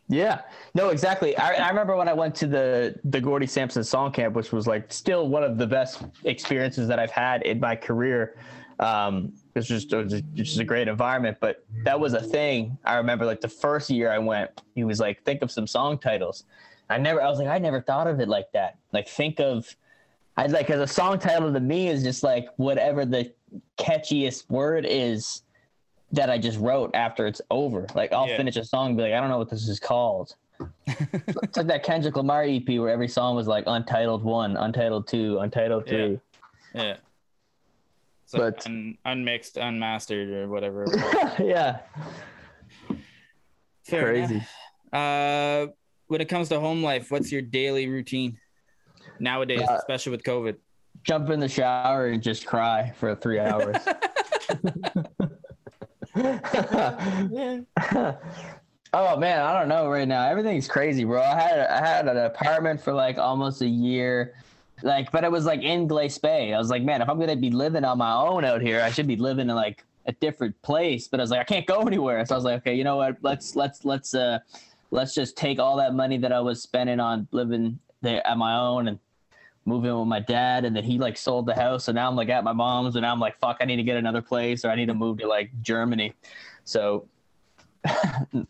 Yeah, no, exactly. I, I remember when I went to the the Gordie Sampson song camp, which was like still one of the best experiences that I've had in my career. Um, it's just it was just, it's just a great environment, but that was a thing. I remember like the first year I went, he was like, "Think of some song titles." I never, I was like, I never thought of it like that. Like, think of, I like as a song title to me is just like whatever the catchiest word is that I just wrote after it's over. Like I'll Yeah. finish a song and be like, I don't know what this is called. it's like that Kendrick Lamar EP where every song was like Untitled One, Untitled Two, Untitled Three. Yeah. So But- un, unmixed, unmastered, or whatever. Yeah, Fair crazy. enough. Uh, when it comes to home life, what's your daily routine nowadays, Uh, especially with COVID? Jump in the shower and just cry for three hours. oh man, I don't know right now. Everything's crazy, bro. I had I had an apartment for like almost a year. Like, but it was like in Glace Bay. I was like, man, if I'm gonna be living on my own out here, I should be living in like a different place. But I was like, I can't go anywhere. So I was like, okay, you know what? Let's let's let's uh let's just take all that money that I was spending on living there at my own and moving with my dad and then he like sold the house and now i'm like at my mom's and now i'm like fuck i need to get another place or i need to move to like germany. So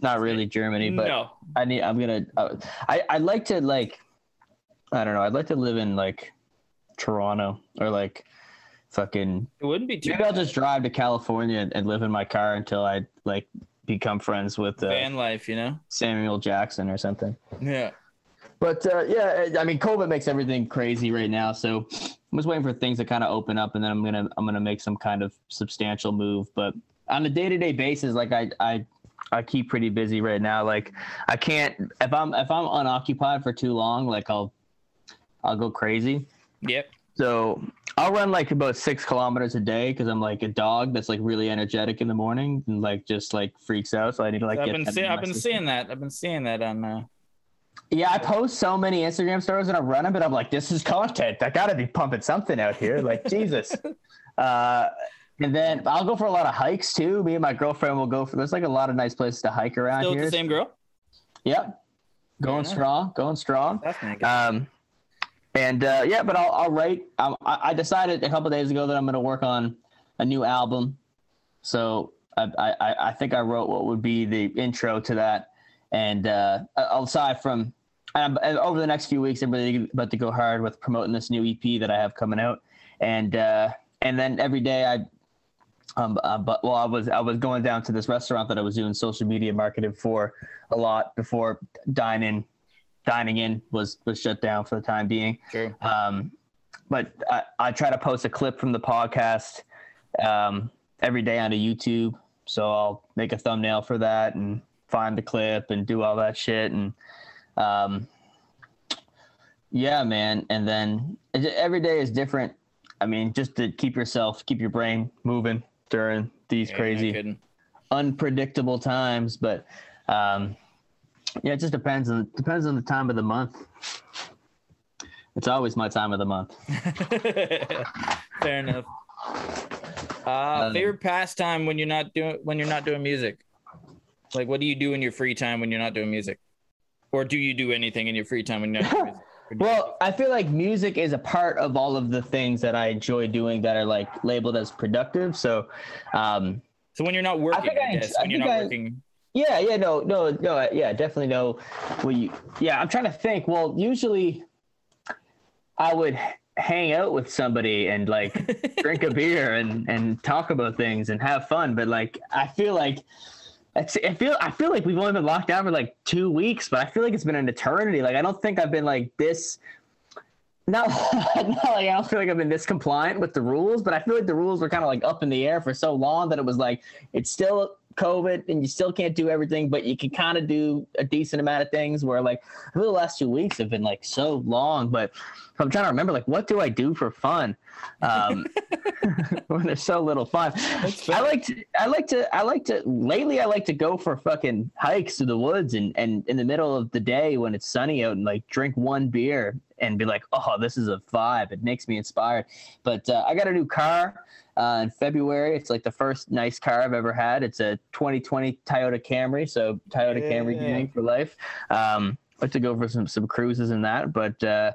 not really germany but no, i need i'm gonna uh, i i'd like to like i don't know i'd like to live in like toronto or like fucking it wouldn't be too maybe i'll just drive to california and, and live in my car until i like become friends with uh, van life, you know? samuel jackson or something Yeah. but uh, yeah, I mean, COVID makes everything crazy right now. So I'm just waiting for things to kind of open up, and then I'm gonna I'm gonna make some kind of substantial move. But on a day to day basis, like I I I keep pretty busy right now. Like I can't if I'm if I'm unoccupied for too long, like I'll I'll go crazy. Yep. So I'll run like about six kilometers a day because I'm like a dog that's like really energetic in the morning and like just like freaks out. So I need to like I've get been see- I've been system. seeing that. I've been seeing that on. Uh, Yeah, I post so many Instagram stories and I'm running, but I'm like, this is content. I gotta be pumping something out here. Like Jesus. Uh, And then I'll go for a lot of hikes too. Me and my girlfriend will go for. There's like a lot of nice places to hike around Still with here. the same girl? Yep, going nice. strong, going strong. That's. Um, and uh, yeah, but I'll, I'll write. Um, I, I decided a couple days ago that I'm going to work on a new album. So I, I, I think I wrote what would be the intro to that. And uh, aside from, and and over the next few weeks, I'm really about to go hard with promoting this new EP that I have coming out. And uh, and then every day I um, uh, but well, I was I was going down to this restaurant that I was doing social media marketing for a lot before dining dining in was was shut down for the time being. True. Um, but I, I try to post a clip from the podcast um, every day onto YouTube. So I'll make a thumbnail for that and find the clip and do all that shit. And um, yeah, man. And then every day is different. I mean, just to keep yourself, keep your brain moving during these Yeah, crazy unpredictable times but um yeah it just depends on depends on the time of the month it's always my time of the month Fair enough. Uh, Um, favorite pastime when you're not doing when you're not doing music. Like, what do you do in your free time when you're not doing music, or do you do anything in your free time when you're not doing music? Or do you- well i feel like music is a part of all of the things that i enjoy doing that are like labeled as productive so um so when you're not working, think I, I- guess I when you're not I- working, yeah yeah no no no yeah definitely no. well you yeah i'm trying to think well usually i would hang out with somebody and like drink a beer and and talk about things and have fun but like i feel like I feel I feel like we've only been locked down for like two weeks, but I feel like it's been an eternity. Like I don't think I've been like this. Not, not like I don't feel like I've been this compliant with the rules, but I feel like the rules were kind of like up in the air for so long that it was like it's still COVID and you still can't do everything, but you can kind of do a decent amount of things. Where like the last two weeks have been like so long, but I'm trying to remember like what do I do for fun um, when there's so little fun. I like to I like to I like to lately I like to go for fucking hikes to the woods and and in the middle of the day when it's sunny out and like drink one beer and be like oh this is a vibe it makes me inspired but uh, I got a new car uh, in February it's like the first nice car I've ever had it's a 2020 Toyota Camry so Toyota Camry Yeah. gang for life um like to go for some some cruises and that but uh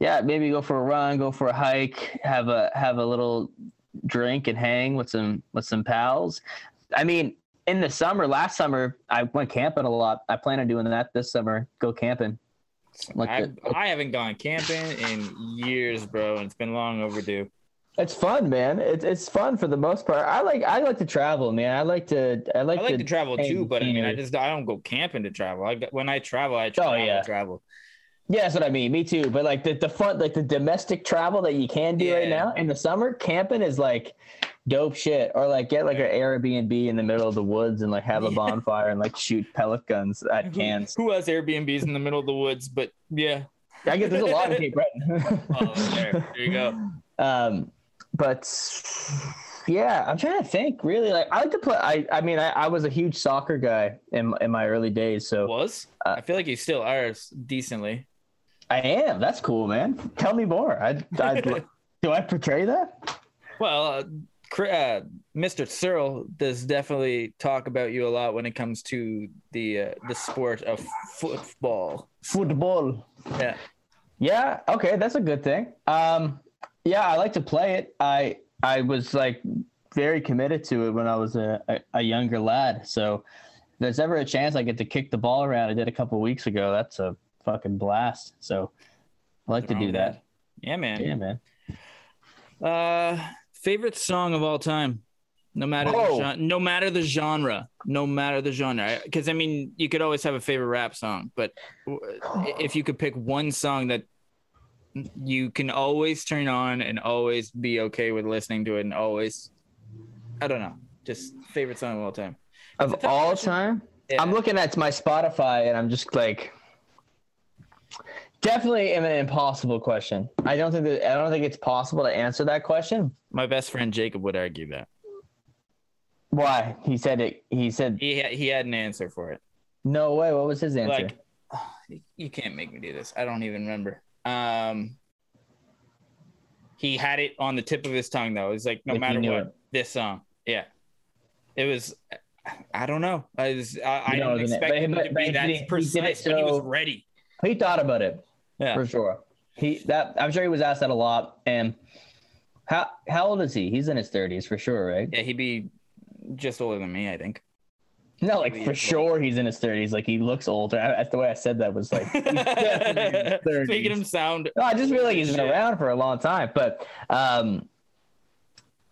yeah maybe go for a run go for a hike have a have a little drink and hang with some with some pals. I mean, in the summer, last summer, I went camping a lot. I plan on doing that this summer. Go camping. Like I, I haven't gone camping in years, bro, and it's been long overdue. It's fun, man. It's it's fun for the most part. I like I like to travel, man. I like to I like, I like to travel too, but I mean, I just I don't go camping to travel. I when I travel, I travel. Oh, yeah. travel. Yeah, that's what I mean. Me too. But like the, the fun, like the domestic travel that you can do right now in the summer, camping is like dope shit. Or like get like Yeah. an Airbnb in the middle of the woods and like have a bonfire and like shoot pellet guns at cans. Who has Airbnbs in the middle of the woods? But yeah, I guess there's a lot in Cape Breton. oh, there, there you go. um, but yeah, I'm trying to think. Really, like I like to play. I I mean, I, I was a huge soccer guy in in my early days, so Was Uh, I feel like you still are decently. I am. That's cool, man. Tell me more. I, I do I portray that? Well, uh, Cr- uh, Mr. Searle does definitely talk about you a lot when it comes to the uh, the sport of football. Football. Yeah. Yeah. Okay, that's a good thing. Um, yeah, I like to play it. I I was like very committed to it when I was a, a, a younger lad. So if there's ever a chance I get to kick the ball around, I did a couple weeks ago. That's a fucking blast. So I like to do that. Yeah, man. Yeah, man. Uh, favorite song of all time, no matter the Oh. gen- no matter the genre, no matter the genre. Because I mean, you could always have a favorite rap song, but if you could pick one song that you can always turn on and always be okay with listening to it, and always, I don't know, just favorite song of all time. Of all time, Yeah. I'm looking at my Spotify and I'm just like, definitely an impossible question. I don't think that I don't think it's possible to answer that question. My best friend Jacob would argue that Why? He said it. He said he ha- he had an answer for it. no way. What was his answer? Like, you can't make me do this. I don't even remember. Um, he had it on the tip of his tongue though. It's like no Like, matter what. it. This song, yeah, it was. I don't know. I was. I, I You know, didn't isn't it? expect him but- to but be he that he precise, but he was ready. He thought about it Yeah. for sure. He that I'm sure he was asked that a lot. And how how old is he? He's in his 30s for sure, right? Yeah, he'd be just older than me, I think. No, like for sure he's in his 30s. Like he looks older. I, that's the way I said that was like. he's definitely in his 30s. Making him sound. No, I just feel like he's been around for a long time. But um,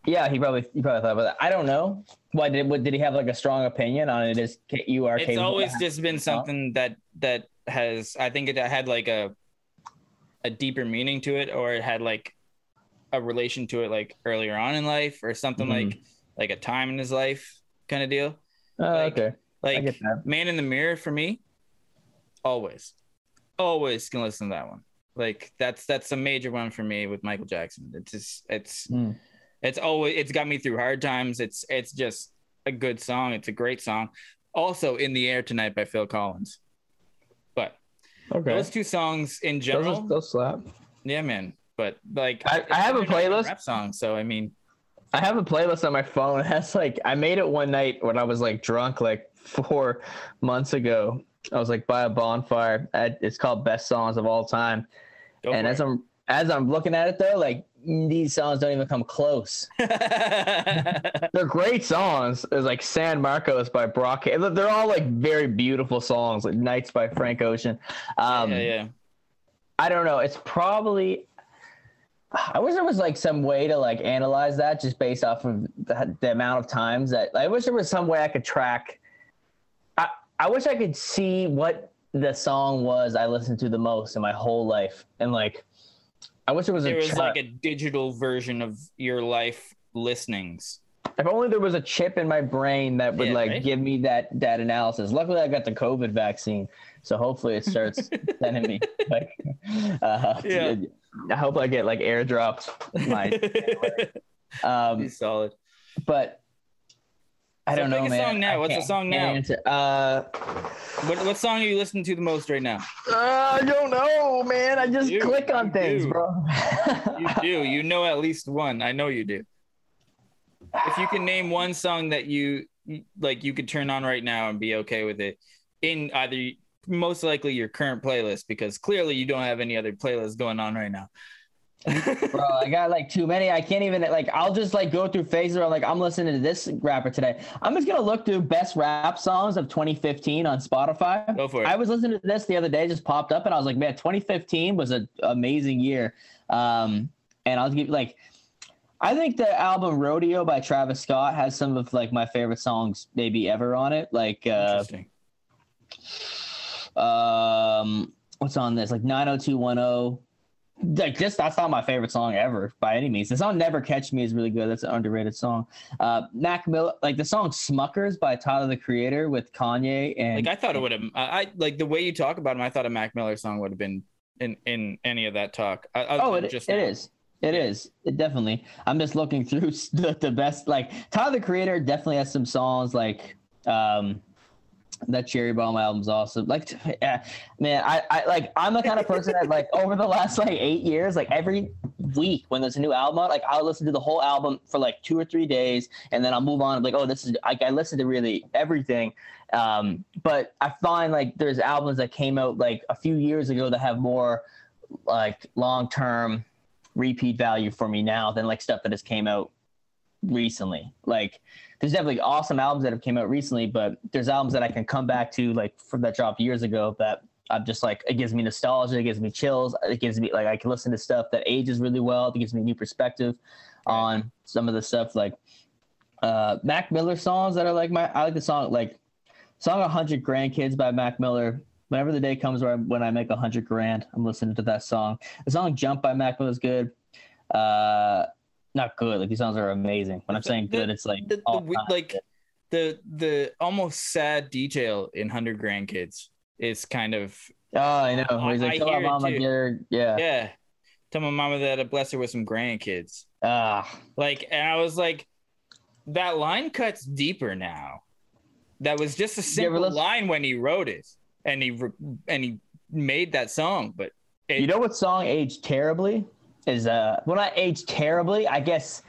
yeah, he probably he probably thought about that. I don't know. Why did what, did he have like a strong opinion on it? Is you are It's always just been something that that has. I think it had like a a deeper meaning to it, or it had like a relation to it, like earlier on in life, or something Mhm. like like a time in his life kind of deal. Oh, like- okay. Like. Man in the Mirror for me, always, always can listen to that one. Like that's that's a major one for me with Michael Jackson. It's just it's Mm. it's always it's got me through hard times. It's it's just a good song. It's a great song. Also, "In the Air Tonight" by Phil Collins. But Okay. those two songs in general, are- those slap. yeah, man. But like, I- I have a they're not even playlist. rap songs. So I mean, I have a playlist on my phone. That's like I made it one night when I was like drunk like four months ago. I was like by a bonfire. I- It's called Best Songs of All Time. go and as I'm as I'm looking at it though, like these songs don't even come close. They're great songs. There's like San Marcos by Brock. They're all like very beautiful songs, like Nights by Frank Ocean. Um, yeah, yeah. I don't know. It's probably. I wish there was like some way to like analyze that just based off of the, the amount of times that I wish there was some way I could track. I I wish I could see what the song was I listened to the most in my whole life, and like, I wish there was There a was chart. like a digital version of your life listenings. If only there was a chip in my brain that would Yeah, like right? give me that that analysis. Luckily, I got the COVID vaccine, so hopefully it starts sending me like. Uh, Yeah. I hope I get like airdropped my um, He's solid. but I So don't know, man. song now. I What's the song now? answer. Uh, What what song are you listening to the most right now? I don't know, man. I just You- click on things, do. bro. You do. You know at least one. I know you do. If you can name one song that you like, you could turn on right now and be okay with it in either most likely your current playlist because clearly you don't have any other playlists going on right now. bro, I got like too many. I can't even like. I'll just like go through phases where I'm like, I'm listening to this rapper today. I'm just gonna look through best rap songs of 2015 on Spotify. Go for it. I was listening to this the other day, just popped up, and I was like, man, 2015 was an amazing year. Um, and I'll give like, I think the album Rodeo by Travis Scott has some of like my favorite songs maybe ever on it. Like, uh, Interesting. um, what's on this? Like 90210. Like just that's not my favorite song ever by any means. The song "Never Catch Me" is really good. That's an underrated song. Uh, Mac Miller, like the song "Smuckers" by Tyler the Creator with Kanye and Like I thought it would have. I, I like the way you talk about him. I thought a Mac Miller song would have been in in any of that talk. I, Oh, it, just it is. It is. It definitely. I'm just looking through the, the best. Like Tyler the Creator definitely has some songs like um that Cherry Bomb album's awesome. Like, yeah, man, I, I like I'm the kind of person that like over the last like eight years, like every week when there's a new album out, like I'll listen to the whole album for like two or three days, and then I'll move on. like, oh, this is like I listen to really everything. Um, but I find like there's albums that came out like a few years ago that have more like long term repeat value for me now than like stuff that has came out recently. Like there's definitely awesome albums that have came out recently, but there's albums that I can come back to like from that dropped years ago that I'm just like it gives me nostalgia, it gives me chills, it gives me like I can listen to stuff that ages really well, it gives me new perspective on some of the stuff like uh Mac Miller songs that are like my I like the song like song 100 grandkids by Mac Miller. Whenever the day comes where I, when I make a 100 grand, I'm listening to that song. The song Jump by Mac was good. Uh not good. Like these songs are amazing. When I'm saying the- good, it's like the, the, like good. the the almost sad detail in Hundred Grandkids is kind of Oh, I know. He's I tell my mama too. get her. Yeah. yeah. Tell my mama that I bless her with some grandkids. Ah, Like, and I was like, that line cuts deeper now. That was just a simple listen- line when he wrote it, and he re- and he made that song. But it, you know what song aged terribly is uh well not aged terribly. I guess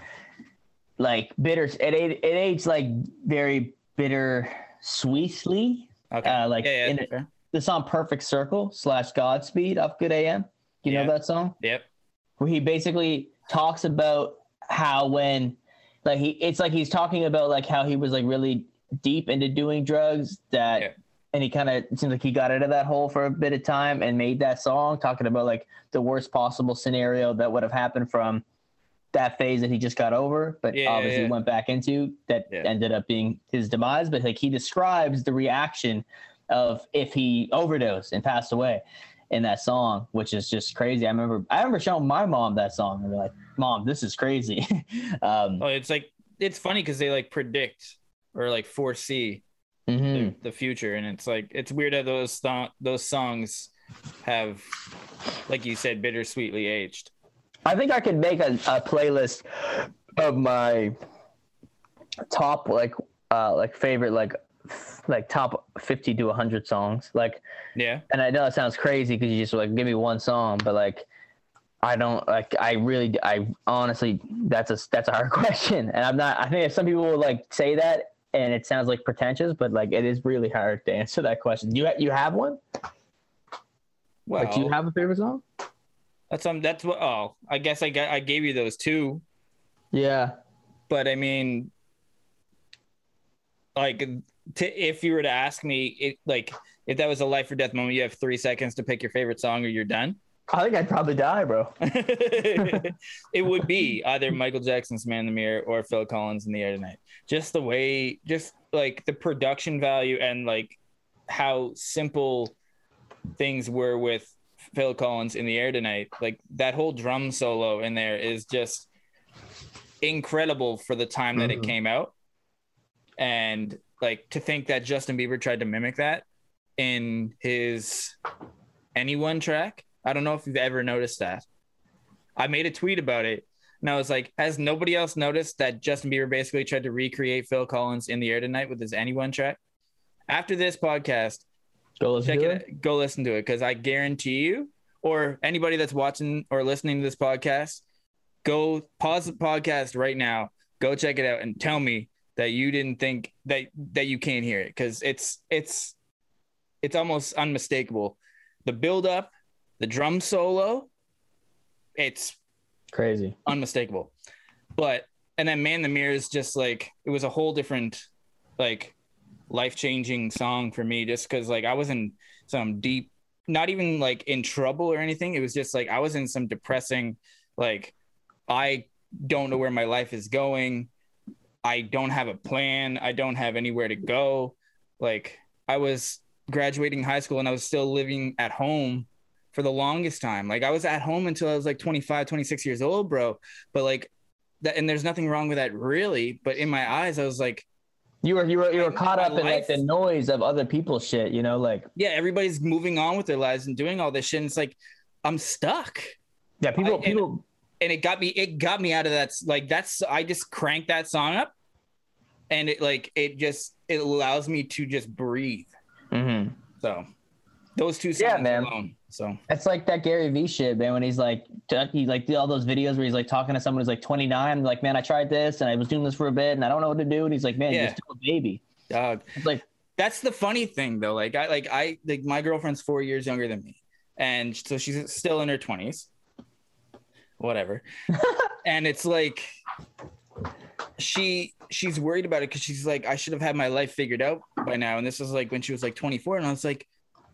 like bitter. It it, it aged like very bitter sweetly. Okay. Uh, like yeah, yeah, in it- The song "Perfect Circle" slash Godspeed off GO:OD AM. You know that song? Yep. where he basically talks about how when like he it's like he's talking about like how he was like really deep into doing drugs that. And he kind of seems like he got out of that hole for a bit of time and made that song talking about like the worst possible scenario that would have happened from that phase that he just got over but Yeah, obviously yeah. went back into that Yeah. ended up being his demise but like he describes the reaction of if he overdosed and passed away in that song, which is just crazy. I remember I remember showing my mom that song and they're like, "Mom, this is crazy." um, Oh, it's like it's funny because they like predict or like foresee mhm. the, the future, and it's like it's weird that those th- those songs have, like you said, bittersweetly aged. I think I could make a, a playlist of my top like uh like favorite like f- like top 50 to 100 songs like Yeah. and I know it sounds crazy because you just like give me one song, but like I don't like I really I honestly that's a that's a hard question, and I'm not. I think if some people would like say that, and it sounds like pretentious, but like it is really hard to answer that question. You ha- you have one? Well, like, do you have a favorite song? that's um that's what. Oh, I guess I got I gave you those two, Yeah. but I mean, like, to, if you were to ask me, it like if that was a life or death moment, you have three seconds to pick your favorite song, or you're done. I think I'd probably die, bro. it would be either Michael Jackson's Man in the Mirror or Phil Collins in the Air Tonight. Just the way, just like the production value and like how simple things were with Phil Collins in the Air Tonight. Like that whole drum solo in there is just incredible for the time that it Mhm. came out. And like to think that Justin Bieber tried to mimic that in his Anyone track. I don't know if you've ever noticed that. I made a tweet about it and I was like, has nobody else noticed that Justin Bieber basically tried to recreate Phil Collins in the air tonight with his Anyone track? After this podcast, Go listen check to it, go listen to it because I guarantee you, or anybody that's watching or listening to this podcast, go pause the podcast right now, go check it out, and tell me that you didn't think that that you can't hear it because it's it's it's almost unmistakable. The build up, the drum solo, it's Crazy. unmistakable. But and then Man in the Mirror is just like it was a whole different like life changing song for me just because like I was in some deep not even like in trouble or anything. It was just like I was in some depressing like I don't know where my life is going. I don't have a plan. I don't have anywhere to go. Like I was graduating high school and I was still living at home for the longest time. Like I was at home until I was like 25, 26 years old, bro. But like that, and there's nothing wrong with that really. But in my eyes, I was like, You were you were you were caught up in like the noise of other people's shit, you know, like yeah, everybody's moving on with their lives and doing all this shit. And it's like, I'm stuck. yeah, people I- and- people And it got me, it got me out of that. Like that's, I just cranked that song up and it like, it just, it allows me to just breathe. Mhm. So those two songs Yeah, man. alone. So It's like that Gary Vee shit, man. When he's like, he like all those videos where he's like talking to someone who's like 29, like, man, I tried this and I was doing this for a bit and I don't know what to do. And he's like, man, Yeah. you're still a baby. dog. It's like, that's the funny thing though like i like i like my girlfriend's four years younger than me and so she's still in her 20s whatever and it's like she she's worried about it because she's like i should have had my life figured out by now and this was like when she was like 24 and i was like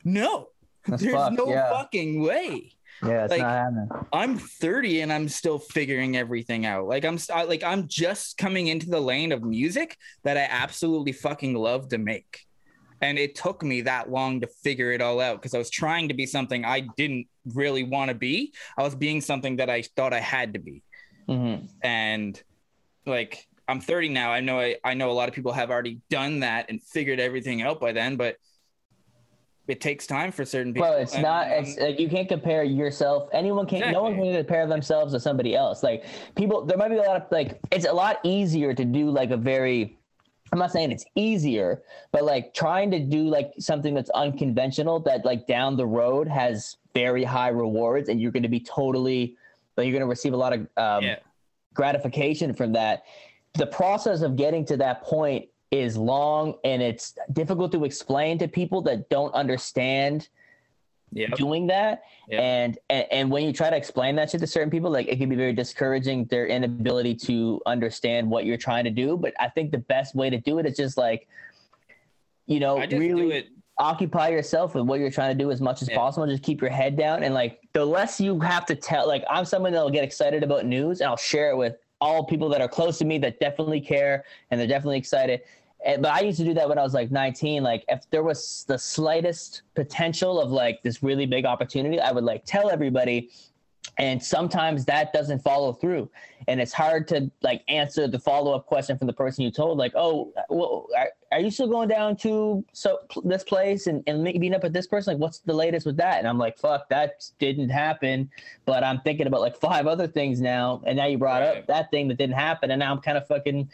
no That's there's fucked, no yeah. fucking way yeah, it's Like- not happening. I'm 30 and I'm still figuring everything out. Like I'm I, like I'm just coming into the lane of music that I absolutely fucking love to make. And it took me that long to figure it all out because I was trying to be something I didn't really want to be. I was being something that I thought I had to be. Mhm. And like I'm 30 now. I know I, I know a lot of people have already done that and figured everything out by then, but it takes time for certain people. Well, it's And not. I'm- It's like you can't compare yourself. Anyone can't. No one can compare themselves to somebody else. Like people, there might be a lot of like. It's a lot easier to do like a very. I'm not saying it's easier, but like trying to do like something that's unconventional that like down the road has very high rewards, and you're going to be totally. Like you're going to receive a lot of um, yeah. gratification from that. the process of getting to that point is long and it's difficult to explain to people that don't understand Yeah. doing that. Yep. And, and and when you try to explain that shit to certain people, like it can be very discouraging their inability to understand what you're trying to do. But I think the best way to do it is just like, you know, really do it. occupy yourself with what you're trying to do as much as Yeah. possible. Just keep your head down. And like the less you have to tell, like I'm someone that'll get excited about news and I'll share it with all people that are close to me that definitely care and they're definitely excited. And, but I used to do that when I was like 19. Like if there was the slightest potential of like this really big opportunity, I would like tell everybody. And sometimes that doesn't follow through. And it's hard to like answer the follow up question from the person you told, like, oh, well, are, are you still going down to so this place and, and meeting up with this person? Like, what's the latest with that? And I'm like, fuck, that didn't happen. But I'm thinking about like five other things now. And now you brought Right. up that thing that didn't happen. And now I'm kind of fucking,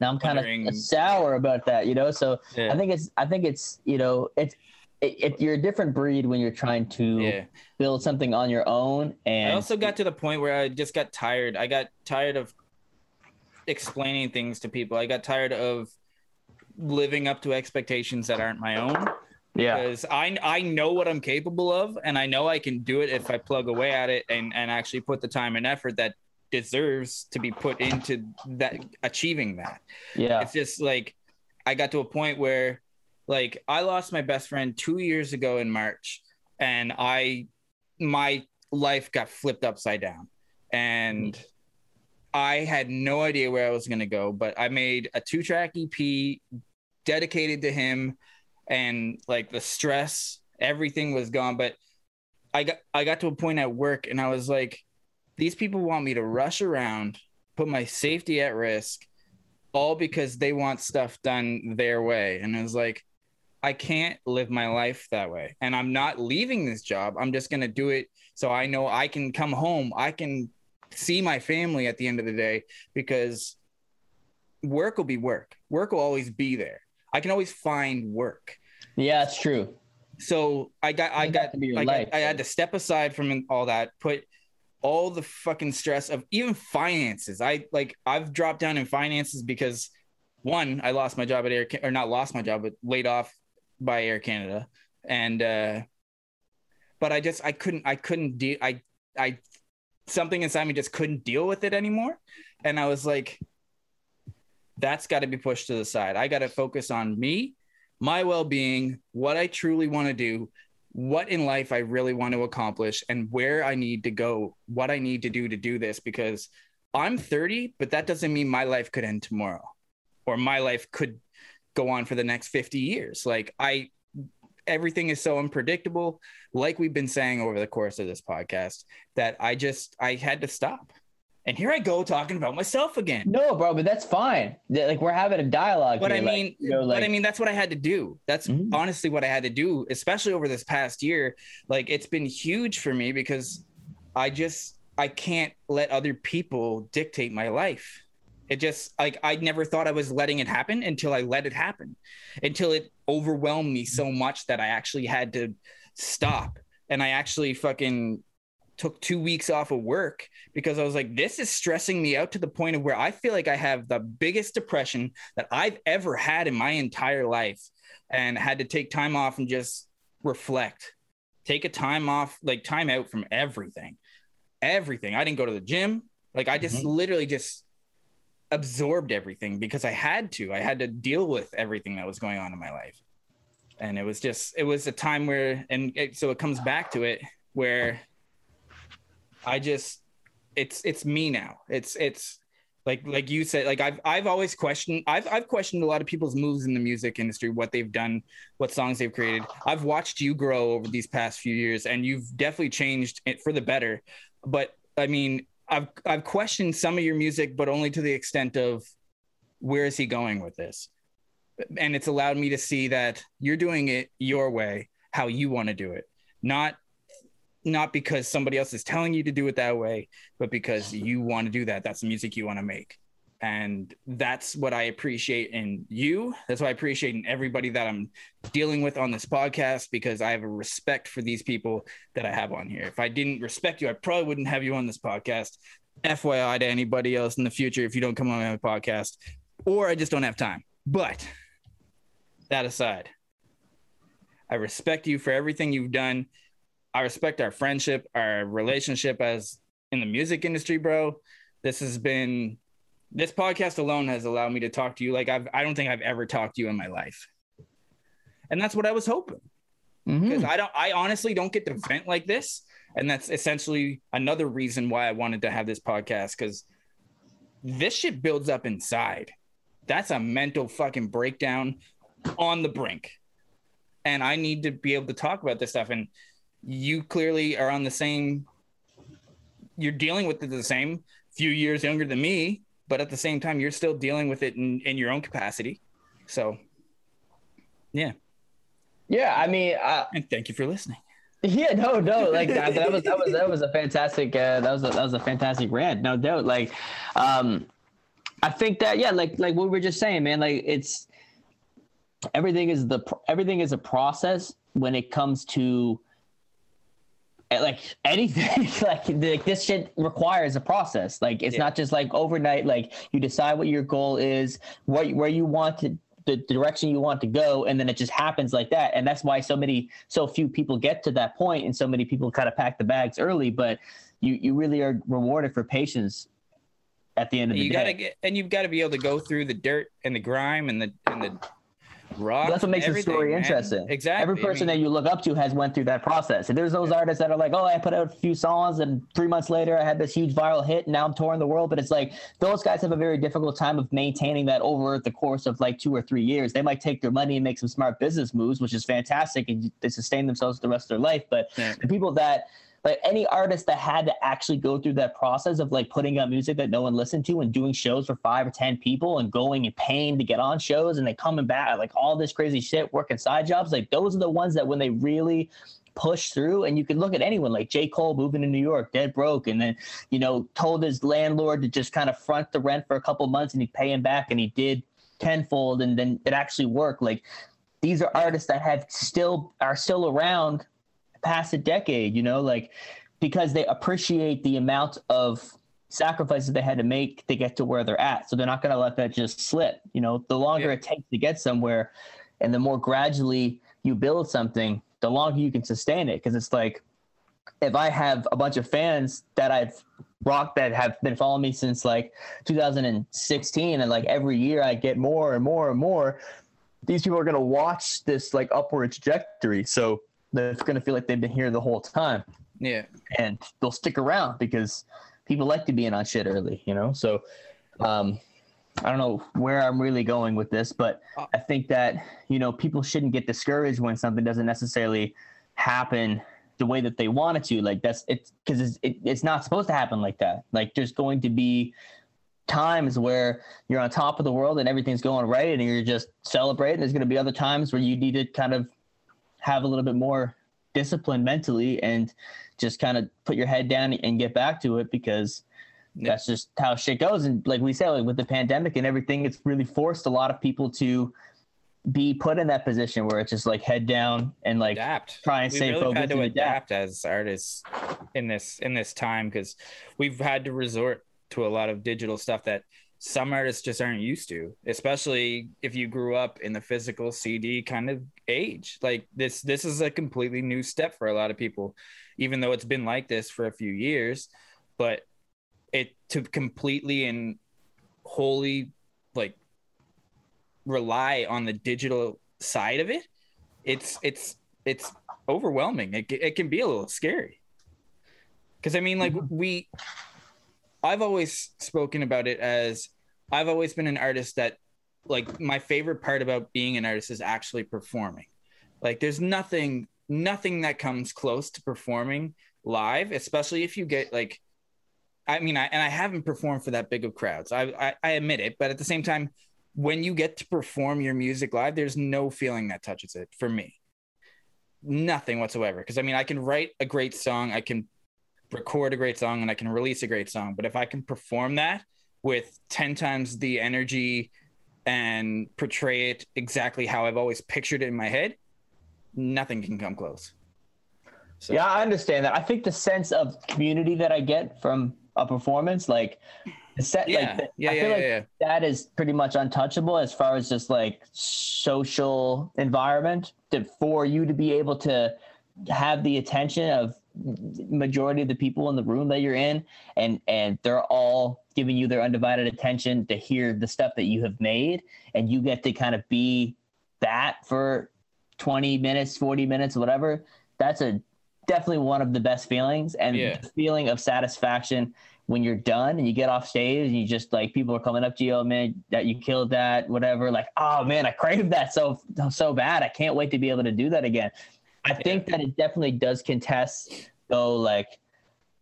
now I'm kind of sour about that, you know? So Yeah. I think it's, I think it's, you know, it's, it, it, you're a different breed when you're trying to yeah. build something on your own. And I also got to the point where I just got tired. I got tired of explaining things to people. I got tired of living up to expectations that aren't my own yeah, because I I know what I'm capable of and I know I can do it if I plug away at it and and actually put the time and effort that deserves to be put into that achieving that. yeah, It's just like I got to a point where like I lost my best friend 2 years ago in March and I my life got flipped upside down. And I had no idea where I was going to go but I made a two track EP dedicated to him and like the stress everything was gone. But I got I got to a point at work and I was like these people want me to rush around put my safety at risk all because they want stuff done their way. And it was like, I can't live my life that way. And I'm not leaving this job. I'm just going to do it so I know I can come home. I can see my family at the end of the day because work will be work. Work will always be there. I can always find work. yeah, it's true. So I got, I got, to be your I, got life, I had to step aside from all that, put all the fucking stress of even finances. I like, I've dropped down in finances because one, I lost my job at Air, or not lost my job, but laid off by Air Canada, and uh, but I just, I couldn't, I couldn't deal, I, I, something inside me just couldn't deal with it anymore, and I was like, that's got to be pushed to the side. I got to focus on me, my well being, what I truly want to do, what in life I really want to accomplish, and where I need to go, what I need to do to do this. Because I'm 30, but that doesn't mean my life could end tomorrow or my life could go on for the next 50 years. Like, I, everything is so unpredictable, like we've been saying over the course of this podcast, that I just, I had to stop. And here I go talking about myself again. No, bro, but that's fine. Like we're having a dialogue. But I here, like, mean, you know, but I mean, that's what I had to do. That's Mhm. honestly what I had to do, especially over this past year. Like, it's been huge for me because I just I can't let other people dictate my life. It just like I never thought I was letting it happen until I let it happen, until it overwhelmed me so much that I actually had to stop and I actually fucking took two weeks off of work because I was like, this is stressing me out to the point of where I feel like I have the biggest depression that I've ever had in my entire life and had to take time off and just reflect, take a time off, like time out from everything, everything. I didn't go to the gym. Like I just mm-hmm. literally just absorbed everything because I had to. I had to deal with everything that was going on in my life. And it was just, it was a time where, and it, so it comes back to it where I just, it's, it's me now. It's, it's, like like you said like i've i've always questioned i've i've questioned a lot of people's moves in the music industry what they've done what songs they've created. I've watched you grow over these past few years and you've definitely changed it for the better. But i mean i've i've questioned some of your music but only to the extent of where is he going with this? And it's allowed me to see that you're doing it your way how you want to do it not not because somebody else is telling you to do it that way, but because you want to do that. That's the music you want to make. And that's what I appreciate in you. That's what I appreciate in everybody that I'm dealing with on this podcast because I have a respect for these people that I have on here. If I didn't respect you, I probably wouldn't have you on this podcast. FYI to anybody else in the future if you don't come on my podcast, or I just don't have time. But that aside, I respect you for everything you've done. I respect our friendship, our relationship as in the music industry, bro. This has been this podcast alone has allowed me to talk to you like I've I don't think I've ever talked to you in my life. And that's what I was hoping. Because Mhm. I don't I honestly don't get to vent like this. And that's essentially another reason why I wanted to have this podcast because this shit builds up inside. That's a mental fucking breakdown on the brink. And I need to be able to talk about this stuff. And you clearly are on the same, you're dealing with it the same, few years younger than me, but at the same time, you're still dealing with it in, in your own capacity. So, yeah. Yeah, I mean, uh, And thank you for listening. Yeah, no, no, like that, that was that was that was a fantastic uh, that was a, that was a fantastic rant, no doubt. Like, um, I think that yeah, like like what we were just saying, man. Like it's everything is the everything is a process when it comes to Eh, like anything like like this shit requires a process. Like it's Yeah. not just like overnight like you decide what your goal is what where you want to the direction you want to go and then it just happens like that. And that's why so many so few people get to that point and so many people kind of pack the bags early but you you really are rewarded for patience at the end of the You day. gotta get, and you've got to be able to go through the dirt and the grime and the and the rock. that's what makes the story man. interesting. Exactly. Every I person mean, that you look up to has went through that process. And there's those artists that are like, oh, I put out a few songs and three months later I had this huge viral hit and now I'm touring the world. But it's like those guys have a very difficult time of maintaining that over the course of like two or three years. They might take their money and make some smart business moves, which is fantastic, and they sustain themselves the rest of their life. But Yeah. the people that like any artist that had to actually go through that process of like putting out music that no one listened to and doing shows for five or ten people and going and paying to get on shows and then coming back like all this crazy shit working side jobs like those are the ones that when they really push through and you can look at anyone like J. Cole moving to New York dead broke and then you know told his landlord to just kind of front the rent for a couple months and he'd pay him back and he did tenfold and then it actually worked like these are artists that have still are still around past a decade, you know, like because they appreciate the amount of sacrifices they had to make to get to where they're at. So they're not going to let that just slip. You know, the longer Yeah. it takes to get somewhere and the more gradually you build something, the longer you can sustain it. Cause it's like, if I have a bunch of fans that I've rocked that have been following me since like 2016 and like every year I get more and more and more, these people are going to watch this like upward trajectory. So they're going to feel like they've been here the whole time yeah. and they'll stick around because people like to be in on shit early, you know? So, um, I don't know where I'm really going with this, but I think that, you know, people shouldn't get discouraged when something doesn't necessarily happen the way that they want it to. Like that's it's because it's, it, it's not supposed to happen like that. Like there's going to be times where you're on top of the world and everything's going right and you're just celebrating. There's going to be other times where you need to kind of have a little bit more discipline mentally and just kind of put your head down and get back to it because Yeah. that's just how shit goes. And like we said, like with the pandemic and everything, it's really forced a lot of people to be put in that position where it's just like head down and like adapt. try and we stay really focused had to adapt. adapt as artists in this in this time because we've had to resort to a lot of digital stuff that some artists just aren't used to especially if you grew up in the physical cd kind of age. Like this this is a completely new step for a lot of people even though it's been like this for a few years. But it to completely and wholly like rely on the digital side of it it's it's it's overwhelming. It, it can be a little scary. Because i mean like mm-hmm. we i've always spoken about it as i've always been an artist that like my favorite part about being an artist is actually performing. Like there's nothing nothing that comes close to performing live especially if you get like i mean i and i haven't performed for that big of crowds. I i, I admit it but at the same time when you get to perform your music live there's no feeling that touches it for me. Nothing whatsoever. Because i mean i can write a great song i can record a great song and i can release a great song but if i can perform that with 10 times the energy and portray it exactly how i've always pictured it in my head nothing can come close so Yeah, I understand that. I think the sense of community that I get from a performance, like the set, Yeah, like the- yeah, I yeah, feel yeah, like yeah. that is pretty much untouchable as far as just like social environment to, for you to be able to have the attention of majority of the people in the room that you're in and and they're all giving you their undivided attention to hear the stuff that you have made and you get to kind of be that for 20 minutes 40 minutes whatever that's a definitely one of the best feelings and Yeah. the feeling of satisfaction when you're done and you get off stage and you just like people are coming up to you oh man that you killed that whatever like oh man i craved that so so bad i can't wait to be able to do that again i think that it definitely does contest though like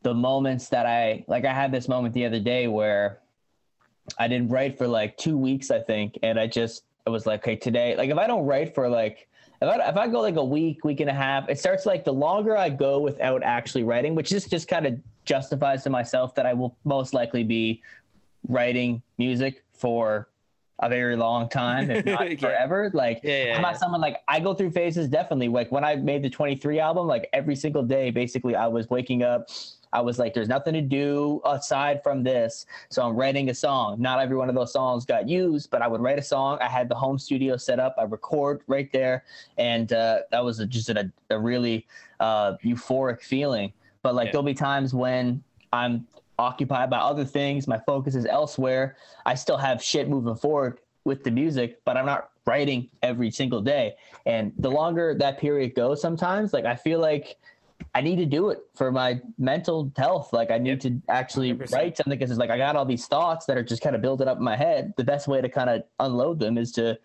the moments that i like i had this moment the other day where i didn't write for like two weeks i think and i just i was like okay today like if i don't write for like if I, if I go like a week, week and a half, it starts like the longer I go without actually writing, which just just kind of justifies to myself that I will most likely be writing music for a very long time, if not Yeah. forever. Like Yeah, yeah, I'm not someone like I go through phases definitely. Like when I made the 23 album, like every single day, basically I was waking up. I was like, there's nothing to do aside from this. So I'm writing a song. Not every one of those songs got used, but I would write a song. I had the home studio set up. I record right there. And uh, that was a, just a, a really uh, euphoric feeling. But like there'll be times when I'm occupied by other things, my focus is elsewhere. I still have shit moving forward with the music, but I'm not writing every single day. And the longer that period goes, sometimes like I feel like I need to do it for my mental health. Like I need to actually 100%. write something because it's like I got all these thoughts that are just kind of building up in my head. The best way to kind of unload them is to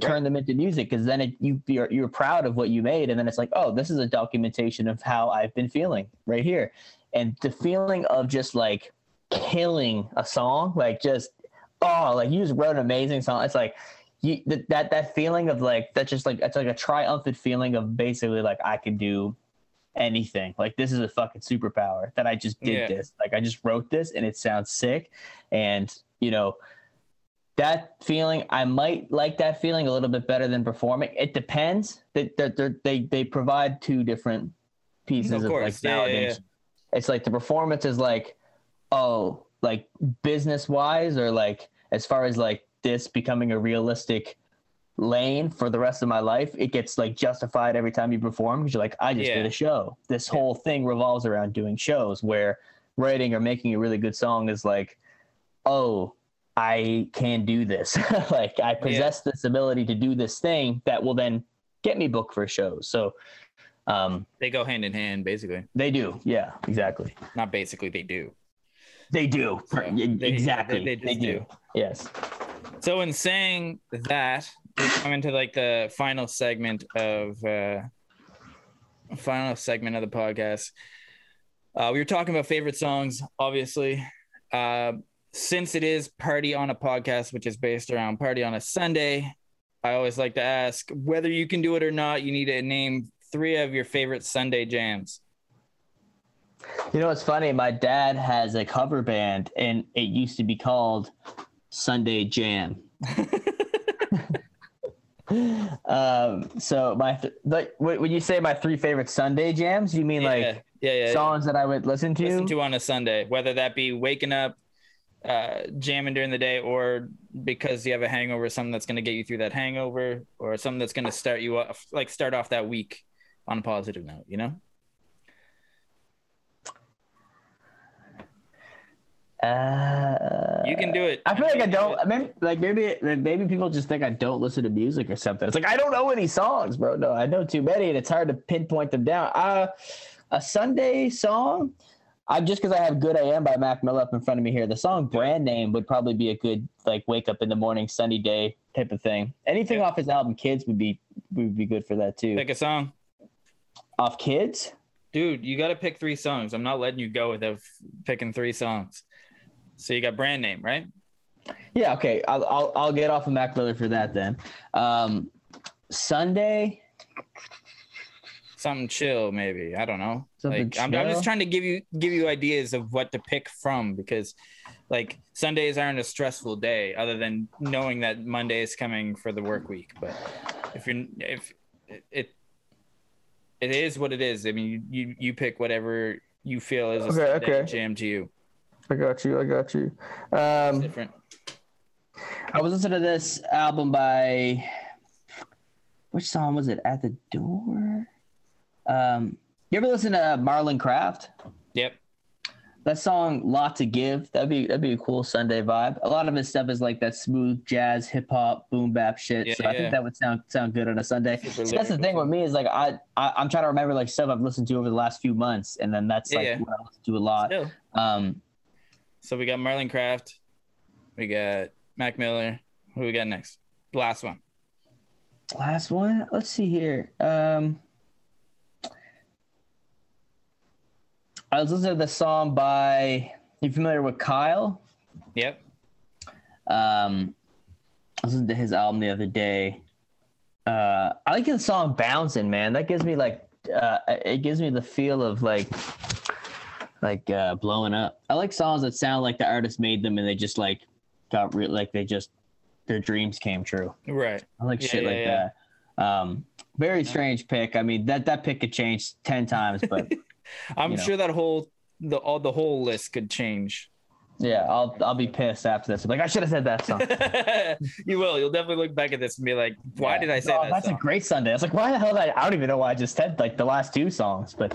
turn them into music because then it, you you're, you're proud of what you made and then it's like oh this is a documentation of how I've been feeling right here and the feeling of just like killing a song like just oh like you just wrote an amazing song. It's like you that that, that feeling of like that's just like it's like a triumphant feeling of basically like I can do anything. Like this is a fucking superpower that I just did Yeah. this. Like I just wrote this and it sounds sick. And you know that feeling i might like that feeling a little bit better than performing. It depends. They they they, they provide two different pieces Of of, like Yeah, yeah, validation it's like the performance is like oh like business wise or like as far as like this becoming a realistic lane for the rest of my life it gets like justified every time you perform because you're like i just Yeah. did a show this Yeah. whole thing revolves around doing shows where writing or making a really good song is like oh i can do this like i possess this ability to do this thing that will then get me booked for shows so um They go hand in hand, basically. they do yeah exactly Not basically, they do. they do So, they- exactly they- they, do. do. yes So, in saying that, we come into like the final segment of uh, final segment of the podcast. Uh, we were talking about favorite songs, obviously. Uh, since it is Party on a podcast, which is based around Party on a Sunday, I always like to ask whether you can do it or not. You need to name three of your favorite Sunday jams. You know what's funny? My dad has a cover band, and it used to be called Sunday Jam. um, so my th- like when you say my three favorite Sunday jams, you mean yeah, like yeah, yeah. songs that I would listen to? listen to on a Sunday, whether that be waking up, uh, jamming during the day, or because you have a hangover, something that's going to get you through that hangover, or something that's going to start you off, like start off that week on a positive note. You know? Uh, You can do it. I feel like I do don't. I mean, like maybe maybe people just think I don't listen to music or something. It's like I don't know any songs, bro. No, I know too many, and it's hard to pinpoint them down. Uh, a Sunday song. I just because I have "GO:OD AM" by Mac Miller up in front of me here. The song "Brand Name" would probably be a good like wake up in the morning, sunny day type of thing. Anything Yeah. off his album "Kids" would be would be good for that too. Pick a song, off "Kids." dude. You got to pick three songs. I'm not letting you go without picking three songs. So you got brand name, right? Yeah, okay. I'll I'll, I'll get off of Mac Miller for that then. Um, Sunday. Something chill, maybe. I don't know. Something like I'm, I'm just trying to give you give you ideas of what to pick from because like Sundays aren't a stressful day other than knowing that Monday is coming for the work week. But if you're if it it, it is what it is. I mean, you you, you pick whatever you feel is a Okay, Sunday okay. jam to you. I got you. I got you. Um, Different. I was listening to this album by which song was it? At the door. Um, you ever listen to Marlon Craft? That song "Lot to Give" that'd be that'd be a cool Sunday vibe. A lot of his stuff is like that smooth jazz, hip hop, boom bap shit. Yeah, so I think that would sound sound good on a Sunday. So that's the thing with me is like I, I I'm trying to remember like stuff I've listened to over the last few months, and then that's Yeah, like yeah. what I listen to a lot. Still. Um, So we got Marlon Craft. We got Mac Miller. Who we got next? Last one. last one. Let's see here. Um, I was listening to the song by. You familiar with Kyle? Yep. Um, I listened to his album the other day. Uh, I like the song "Bouncing," man. That gives me like, uh, it gives me the feel of like, like uh, blowing up. I like songs that sound like the artist made them and they just like got real, like they just their dreams came true. Right. I like Yeah, shit yeah, like yeah. that. Um, very strange pick. I mean, that that pick could change ten times, but I'm You know. sure that whole the all the whole list could change. yeah, I'll I'll be pissed after this. I'm like, I should have said that song. you will. You'll definitely look back at this and be like, "Why Yeah. did I say Oh, that?" That's song? a great Sunday. I was like, why the hell did I? I don't even know why I just said like the last two songs, but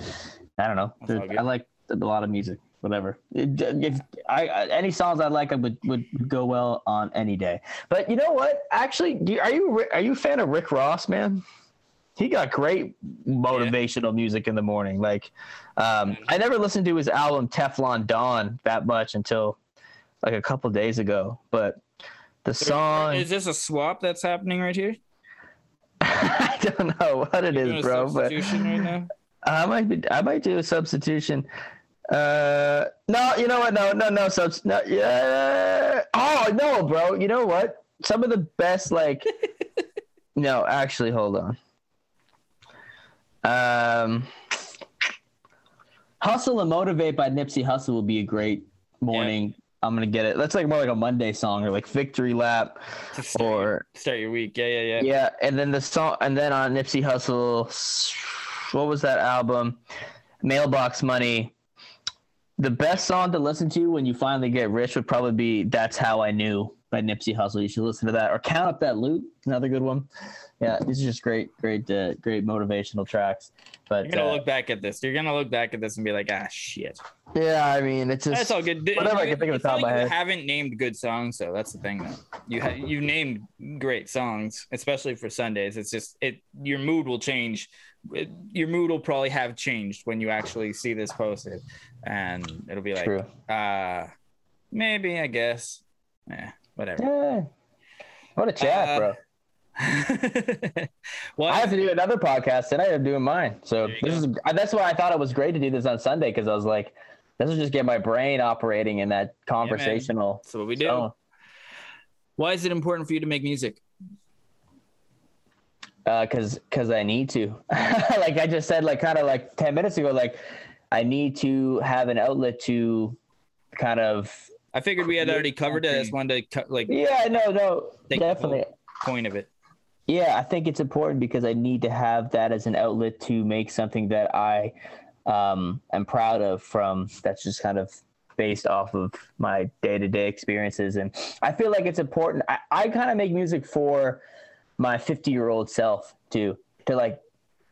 I don't know. That's all good. I like a lot of music. Whatever. If I, I any songs I like, I would would go well on any day. But you know what? Actually, are you are you a fan of Rick Ross, man? He got great motivational music in the morning. Like, um, I never listened to his album Teflon Don that much until like a couple days ago. But the song, Is this a swap that's happening right here? I don't know what it You're is, bro. But substitution right now. I might be. I might do a substitution. Uh, no, you know what? No, no, no subs. No, yeah. Oh no, bro. You know what? Some of the best, like. no, actually, hold on. Um, Hustle and Motivate by Nipsey Hussle will be a great morning. I'm gonna get it. That's like more like a Monday song or like Victory Lap start, or start your week. Yeah, yeah, yeah. yeah, and then the song, and then on Nipsey Hussle, what was that album? Mailbox Money. The best song to listen to when you finally get rich would probably be "That's How I Knew" by Nipsey Hussle. You should listen to that, or "Count Up That Loot," another good one. Yeah, these are just great, great, uh, great motivational tracks. But You're gonna uh, look back at this. You're gonna look back at this and be like, "Ah, shit." yeah, I mean, it's just That's all good. whatever I can think of the top of my like head. You haven't named good songs, so That's the thing, though. You ha- you named great songs, especially for Sundays. It's just it. Your mood will change. It- your mood will probably have changed when you actually see this posted, and it'll be like, True. uh maybe I guess, yeah, whatever. Yeah. What a chat, Uh, bro. well, I have to do another podcast tonight. I'm doing mine. So this is that's why I thought it was great to do this on Sunday because I was like, this will just get my brain operating in that conversational. So what we do. zone. Why is it important for you to make music? because because I need to. like I just said, like kind of like ten minutes ago, like I need to have an outlet to kind of. I figured we had already covered it. I just wanted to cut, like Yeah, no, no, definitely. point of it. Yeah, I think it's important because I need to have that as an outlet to make something that I um, am proud of from that's just kind of based off of my day to day experiences. And I feel like it's important. I, I kind of make music for my 50 year old self too, to like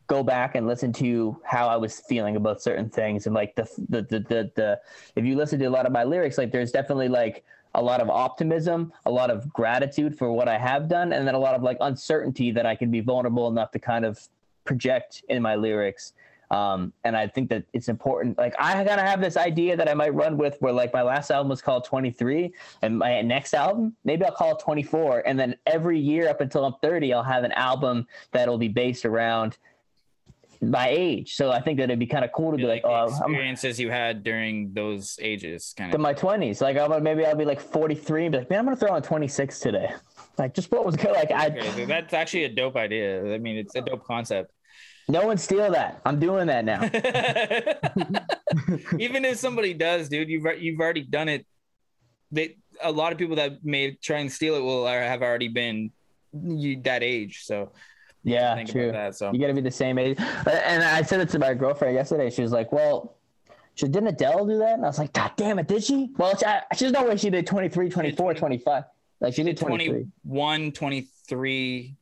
go back and listen to how I was feeling about certain things. And like the, the, the, the, the if you listen to a lot of my lyrics, like there's definitely like a lot of optimism, a lot of gratitude for what I have done, and then a lot of like uncertainty that I can be vulnerable enough to kind of project in my lyrics. Um, and I think that it's important. Like I kind of have this idea that I might run with, where like my last album was called 23, and my next album maybe I'll call it 24, and then every year up until I'm 30, I'll have an album that'll be based around my age. So I think that it'd be kind of cool to be Be like, like oh, the I'm experiences you had during those ages, kind to of. my 20s. Like I'm maybe I'll be like 43 and be like, man, I'm gonna throw on 26 today. Like just what was good. Like I, Crazy. That's actually a dope idea. I mean, it's a dope concept. no one steal that. I'm doing that now. Even if somebody does, dude, you've you've already done it. They a lot of people that may try and steal it will have already been you, that age. So yeah, true. that. So You got to be the same age. Uh, and I said it to my girlfriend yesterday. She was like, "Well, She didn't Adele do that? And I was like, God damn it, did she? Well, she, I, there's no way she did 23, 24, 25. Like she did 23. 21, 23,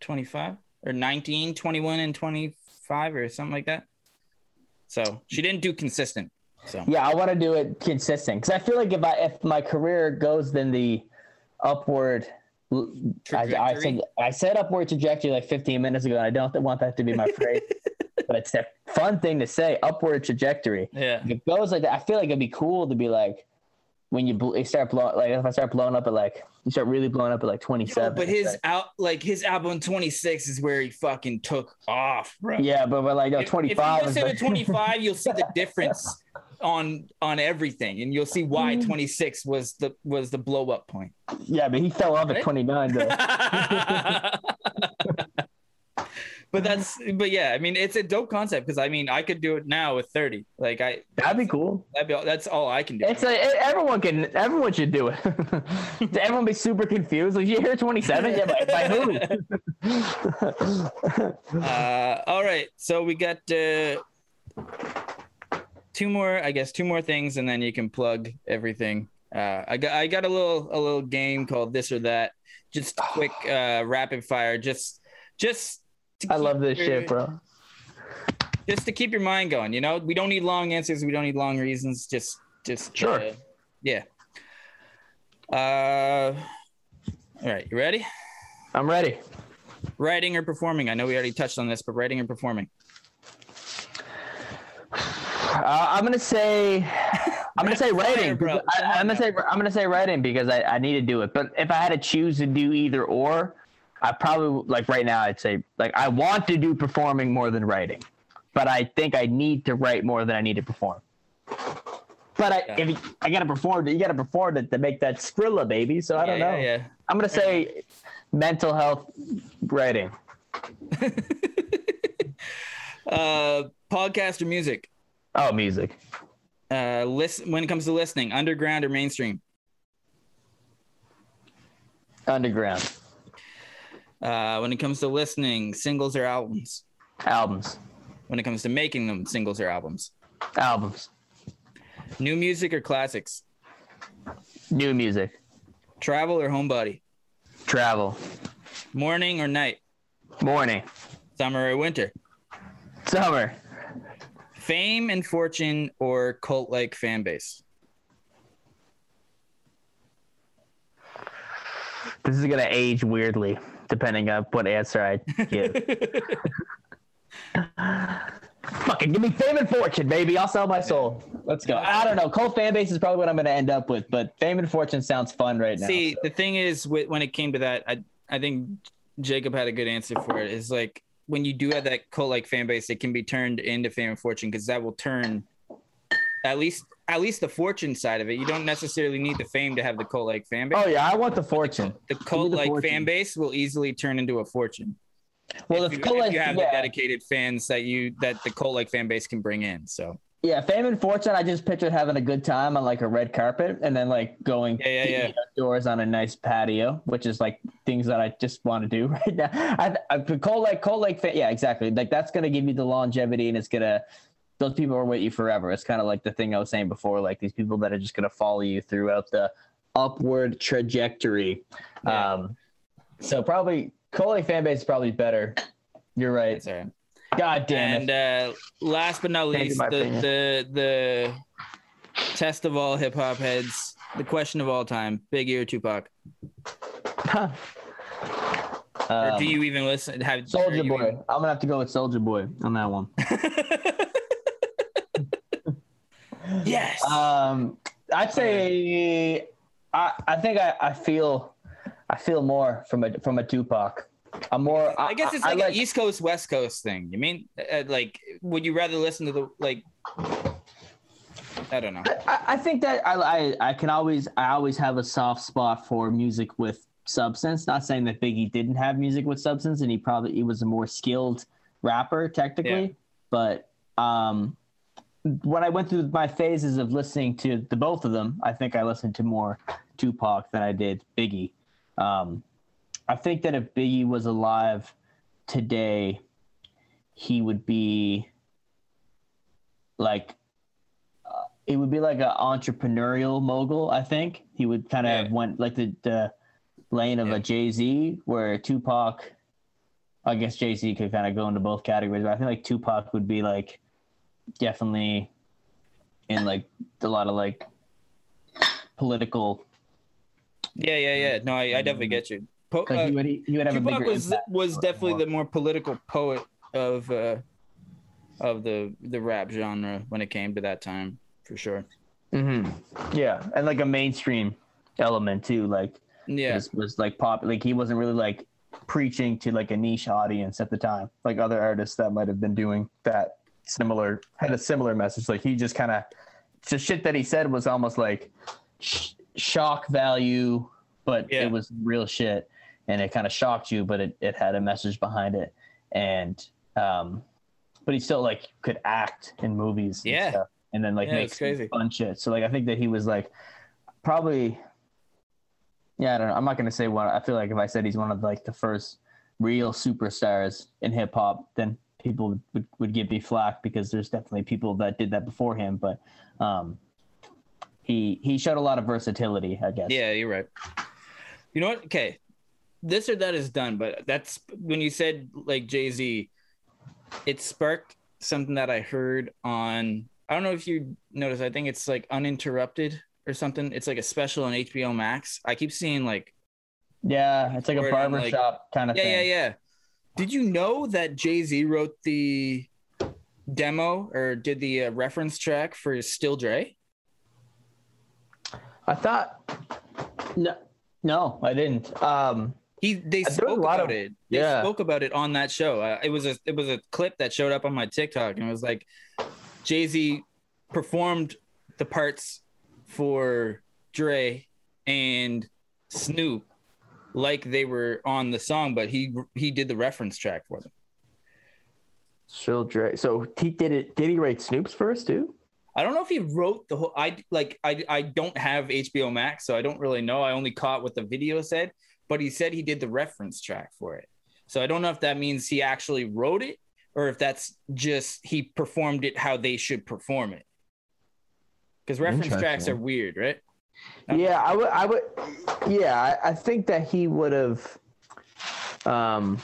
25 or 19, 21 and 25 or something like that. So she didn't do consistent. So Yeah, I want to do it consistent because I feel like if I if my career goes then the upward, I, I said I said upward trajectory like 15 minutes ago, and I don't want that to be my phrase, but it's a fun thing to say, upward trajectory. yeah. If it goes like that, I feel like it'd be cool to be like when you, bl- you start blowing like if I start blowing up at like you start really blowing up at like 27. Yo, but his like- out like his album 26 is where he fucking took off, bro. yeah, but, but like no, If- 25. If you listen like- to 25, you'll see the difference on on everything, and you'll see why Mm. 26 was the was the blow up point. yeah, but he fell off Right? at 29 though. but that's but yeah, I mean it's a dope concept because I mean I could do it now with 30. Like I That'd be cool. that'd be, that's all I can do. It's a, it- everyone can everyone should do it. everyone be super confused. Like you hear 27, yeah, by, by who? Uh, all right, so we got uh, two more, I guess, two more things, and then you can plug everything. Uh, I got I got a little a little game called this or that, just quick uh, rapid fire, just just. I love this your- shit, bro. Just to keep your mind going, you know. We don't need long answers. We don't need long reasons. Just just Sure. uh, yeah. Uh, all right, you ready? I'm ready. Writing or performing? I know we already touched on this, but writing or performing? Uh, I'm gonna say I'm gonna say fire, writing. bro. because I, I'm gonna say I'm gonna say writing because I, I need to do it. But if I had to choose to do either or, I probably like right now I'd say like I want to do performing more than writing, but I think I need to write more than I need to perform. But I Yeah. if you, I gotta perform, you gotta perform to, to make that Skrilla baby. So I don't Yeah, know. yeah, I'm gonna say mental health writing. uh, podcast or music? Oh, music. Uh, listen when it comes to listening, underground or mainstream? Underground Uh, when it comes to listening, singles or albums? albums. When it comes to making them, singles or albums? Albums. New music or classics? New music. Travel or homebody? Travel. Morning or night? Morning. Summer or winter? Summer. Fame and fortune or cult like fan base? This is gonna age weirdly, depending on what answer I give. Fucking give me fame and fortune, baby. I'll sell my soul. Let's go. I don't know. Cold fan base is probably what I'm gonna end up with, but fame and fortune sounds fun right now. See, so. the thing is, when it came to that, I I think Jacob had a good answer for it. Is like when you do have that cult like fan base, it can be turned into fame and fortune because that will turn at least at least the fortune side of it. You don't necessarily need the fame to have the cult like fan base. Oh yeah, I want the fortune. The cult like fan base will easily turn into a fortune. Well, if if you, if like you have yeah, the dedicated fans that you that the cult like fan base can bring in. So yeah, fame and fortune. I just pictured having a good time on like a red carpet, and then like going Yeah, yeah, yeah. outdoors on a nice patio, which is like things that I just want to do right now. I, I cold like cold like fa- yeah, exactly. Like that's gonna give you the longevity, and it's gonna those people are with you forever. It's kind of like the thing I was saying before, like these people that are just gonna follow you throughout the upward trajectory. Yeah. Um, so probably like fan base is probably better. You're right. that's. God damn And it. uh, last but not least, the, the the test of all hip hop heads, the question of all time: Big or Tupac? Or Um, do you even listen? Have Soulja Boy. I'm gonna have to go with Soulja Boy on that one. yes. Um, I'd say I, I think I, I feel I feel more from a from a Tupac. I'm more. I guess it's I like, an East Coast West Coast thing. You mean uh, like? Would you rather listen to the like? I don't know. I, I think that I, I I can always I always have a soft spot for music with substance. Not saying that Biggie didn't have music with substance, and he probably he was a more skilled rapper technically, Yeah. but um. When I went through my phases of listening to the both of them, I think I listened to more Tupac than I did Biggie. Um, I think that if Biggie was alive today, he would be like uh, he would be like an entrepreneurial mogul. I think he would kind of Yeah. went like the, the lane of Yeah. a Jay Z, where Tupac. I guess Jay Z could kind of go into both categories, but I think like Tupac would be like definitely in like a lot of like political. Yeah, yeah, yeah. No, I, I definitely get you. Po- Like uh, he would he would have a Tupac bigger was was definitely more. the more political poet of uh of the the rap genre when it came to that time for sure. hmm Yeah, and like a mainstream element too. Like Yeah, was, was like pop. Like he wasn't really like preaching to like a niche audience at the time, like other artists that might have been doing that similar had a similar message. Like he just kind of the shit that he said was almost like sh- shock value, but Yeah. it was real shit, and it kind of shocked you, but it, it had a message behind it, and um, but he still like could act in movies, and Yeah. stuff, and then like Yeah, make crazy. fun shit. So like I think that he was like probably yeah, I don't know. I'm not gonna say one. I feel like if I said he's one of like the first real superstars in hip hop, then people would, would, would give me flack because there's definitely people that did that before him. But um, he he showed a lot of versatility, I guess. yeah, you're right. You know what? Okay, this or that is done, but that's when you said like Jay Z, it sparked something that I heard on. I don't know if you noticed. I think it's like uninterrupted or something. It's like a special on HBO Max. I keep seeing like Yeah, it's like a I'm like- barbershop kind of yeah, thing. yeah, yeah. Did you know that Jay Z wrote the demo or did the uh, reference track for Still Dre? I thought no, no, I didn't. Um, He they spoke about of- it. They yeah. spoke about it on that show. Uh, it was a it was a clip that showed up on my TikTok, and it was like Jay Z performed the parts for Dre and Snoop like they were on the song, but he he did the reference track for them. Still Dre. So he did it. Did he write Snoop's first too? I don't know if he wrote the whole. I like I I don't have HBO Max, so I don't really know. I only caught what the video said, but he said he did the reference track for it. So I don't know if that means he actually wrote it or if that's just he performed it how they should perform it. Because reference tracks are weird, right? Yeah, I would. I would. Yeah, I, I think that he would have. Um,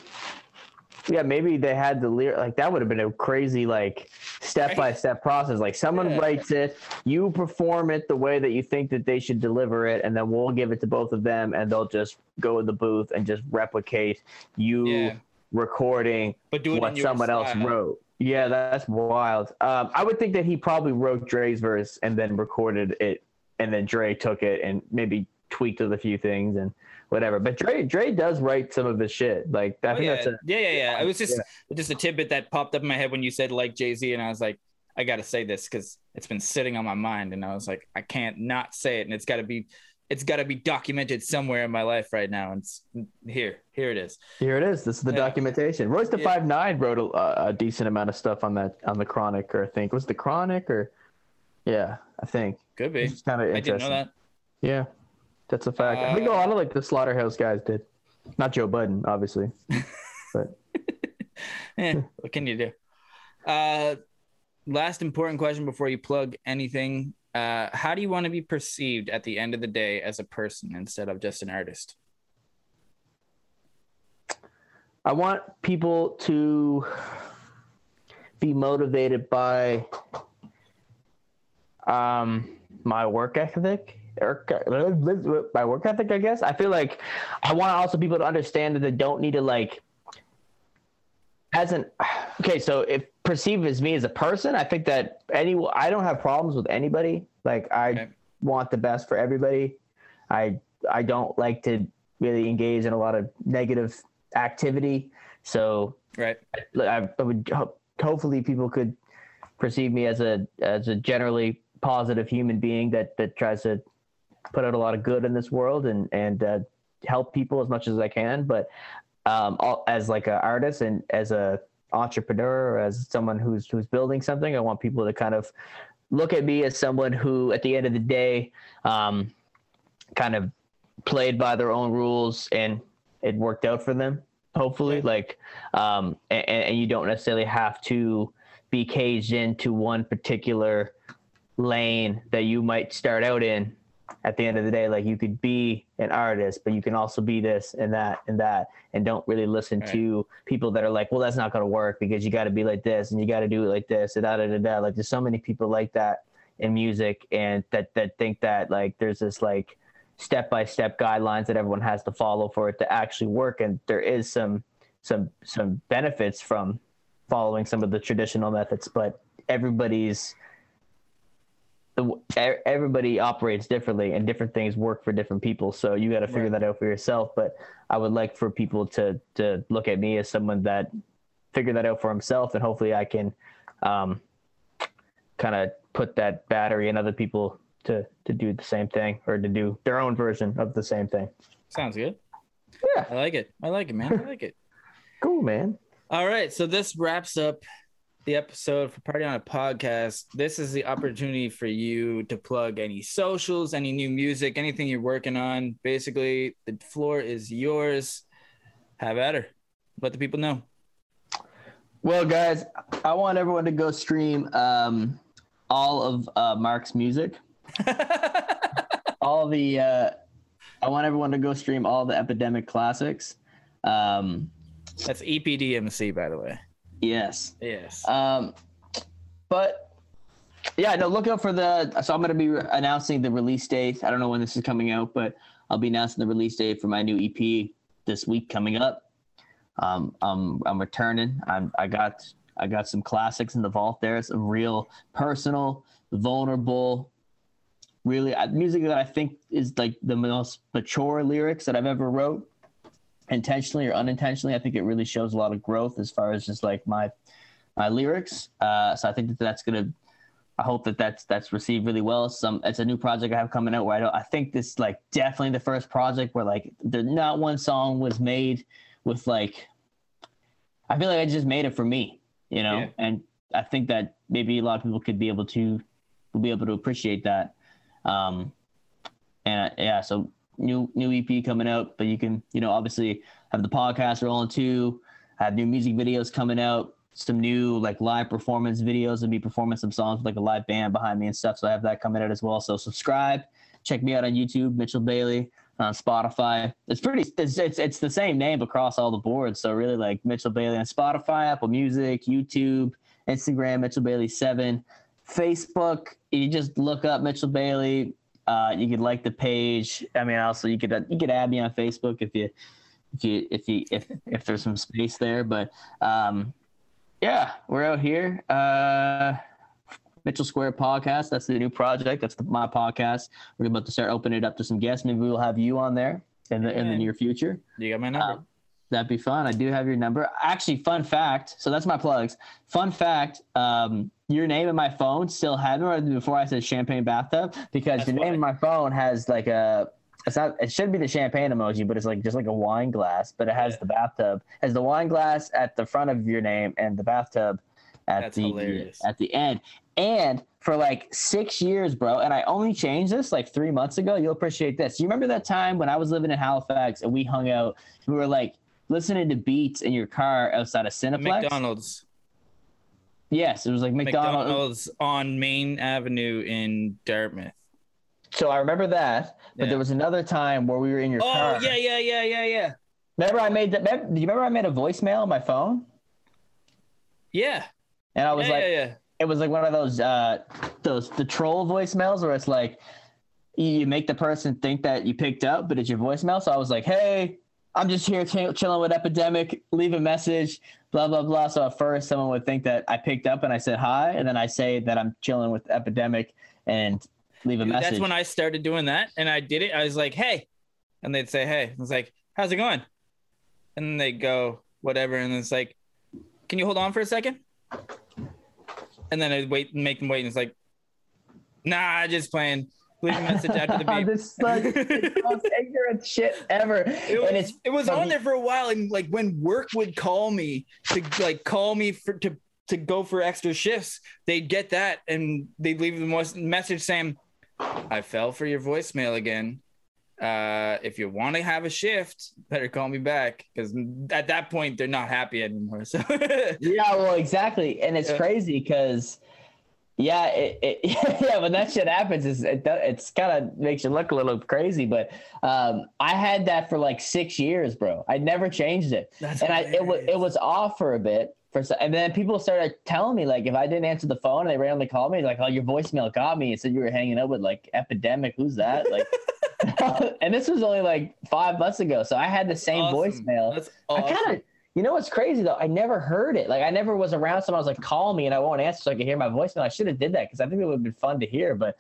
yeah, maybe they had the lyric. Like that would have been a crazy like step by step process. Like someone Yeah. writes it, you perform it the way that you think that they should deliver it, and then we'll give it to both of them, and they'll just go in the booth and just replicate you Yeah. recording But do what someone else wrote. Yeah, that's wild. Um, I would think that he probably wrote Dre's verse and then recorded it, and then Dre took it and maybe tweaked with a few things and whatever. But Dre, Dre does write some of his shit. Like I Oh, think yeah. that's a yeah, yeah, yeah. It was just just a tidbit that popped up in my head when you said like Jay Z, and I was like, I got to say this because it's been sitting on my mind, and I was like, I can't not say it, and it's got to be, it's got to be documented somewhere in my life right now, and it's here, here it is. here it is. This is the Yeah. documentation. Royce the Yeah. Five Nine wrote a, a decent amount of stuff on that on the Chronic, or I think was the Chronic or yeah, I think Could be. it's kind of I interesting. didn't know that. Yeah, that's a fact. I think a Uh, lot of like the Slaughterhouse guys did. Not Joe Budden, obviously. but Eh, what can you do? Uh, last important question before you plug anything. Uh, how do you want to be perceived at the end of the day as a person instead of just an artist? I want people to be motivated by um my work ethic my work ethic i guess i feel like i want also people to understand that they don't need to like as an okay so if perceived as me as a person i think that any i don't have problems with anybody like i Okay. want the best for everybody i i don't like to really engage in a lot of negative activity so Right. I, I would hope, hopefully people could perceive me as a as a generally positive human being that that tries to put out a lot of good in this world and and uh, help people as much as I can. But um, all, as like an artist and as a entrepreneur or as someone who's who's building something, I want people to kind of look at me as someone who, at the end of the day, um, kind of played by their own rules and it worked out for them. Hopefully, like, um, and, and you don't necessarily have to be caged into one particular lane that you might start out in at the end of the day like you could be an artist but you can also be this and that and that and don't really listen Right. to people that are like well that's not going to work because you got to be like this and you got to do it like this and da da da da like there's so many people like that in music and that that think that like there's this like step by step guidelines that everyone has to follow for it to actually work and there is some some some benefits from following some of the traditional methods but everybody's the everybody operates differently and different things work for different people so you got to figure Right. that out for yourself but i would like for people to to look at me as someone that figured that out for himself and hopefully i can um kind of put that battery in other people to to do the same thing or to do their own version of the same thing Sounds good. Yeah. I like it. I like it, man. I like it. cool man All right, so this wraps up the episode for Party on a Podcast. This is the opportunity for you to plug any socials, any new music, anything you're working on. Basically, the floor is yours. Have at her. Let the people know. Well, guys, I want everyone to go stream um, all of uh, Mark's music. All the, uh, I want everyone to go stream all the Epidemic classics. Um, That's EPDMC, by the way. Yes. Yes. Um, but yeah, no, look out for the. So I'm going to be re- announcing the release date. I don't know when this is coming out, but I'll be announcing the release date for my new EP this week coming up. Um, I'm I'm returning. I'm I got I got some classics in the vault there. Some real personal, vulnerable, really uh, music that I think is like the most mature lyrics that I've ever wrote, intentionally or unintentionally. I think it really shows a lot of growth as far as just like my my lyrics. Uh, so I think that that's gonna. I hope that that's that's received really well. Some it's a new project I have coming out where I don't. I think this like definitely the first project where like the not one song was made with like. I feel like I just made it for me, you know, Yeah. and I think that maybe a lot of people could be able to will be able to appreciate that. Um, and yeah, so new new EP coming out, but you can you know obviously have the podcast rolling too. Have new music videos coming out, some new like live performance videos, and be performing some songs with like a live band behind me and stuff. So I have that coming out as well. So subscribe, check me out on YouTube, Mitchell Bailey, on Spotify. It's pretty. It's, it's it's the same name across all the boards. So really like Mitchell Bailey on Spotify, Apple Music, YouTube, Instagram, Mitchell Bailey seven, Facebook. You just look up Mitchell Bailey. Uh, you could like the page. I mean, also you could you could add me on Facebook if you if you if you if if there's some space there. But um, yeah, we're out here. Uh, Mitchell Square Podcast. That's the new project. That's the, my podcast. We're about to start opening it up to some guests. Maybe we'll have you on there in the in the near future. you got my number. Um, that'd be fun. I do have your number. Actually, fun fact. So that's my plugs. Fun fact. Um, your name in my phone still had before I said champagne bathtub because That's your name in my phone has like a. It's not. It should be the champagne emoji, but it's like just like a wine glass. But it has Yeah. the bathtub. Has the wine glass at the front of your name and the bathtub at That's the hilarious. at the end. And for like six years, bro, and I only changed this like three months ago. You'll appreciate this. You remember that time when I was living in Halifax and we hung out? We were like listening to beats in your car outside of Cineplex. McDonald's. Yes, it was like McDonald's. McDonald's on Main Avenue in Dartmouth. So I remember that. But Yeah. there was another time where we were in your Oh car. Oh yeah, yeah, yeah, yeah, yeah. Remember I made that? Do you remember I made a voicemail on my phone? Yeah. And I was yeah, like, yeah, yeah. it was like one of those uh those the troll voicemails where it's like you make the person think that you picked up but it's your voicemail so i was like hey i'm just here ch- chilling with epidemic leave a message blah blah blah so at first someone would think that i picked up and i said hi and then i say that i'm chilling with epidemic and leave a Dude, message That's when I started doing that, and I did it. I was like, "Hey," and they'd say, "Hey." I was like, "How's it going?" And they go, "Whatever," and it's like, "Can you hold on for a second? And then I'd wait and make them wait, and it's like, "Nah, I just playing." Leave a message after the beep. this is like the most ignorant shit ever It was, and it's it was funny. on there for a while, and like when work would call me to like call me for to to go for extra shifts, they'd get that and they'd leave the most message saying, "I fell for your voicemail again. Uh, if you want to have a shift, better call me back because at that point they're not happy anymore. So Yeah, well, exactly, and it's Yeah. crazy because, yeah, it, it, yeah, when that shit happens, it's, it it's kind of makes you look a little crazy. But um, I had that for like six years, bro. I never changed it, That's and I it was it was off for a bit. For and then people started telling me like if I didn't answer the phone and they randomly called me like oh your voicemail got me and said you were hanging out with like epidemic who's that like and this was only like five months ago so I had the same Awesome. voicemail That's I kind of, you know what's crazy though? I never heard it. Like I never was around someone I was like, call me and I won't answer so I can hear my voicemail. I should have did that because I think it would have been fun to hear. But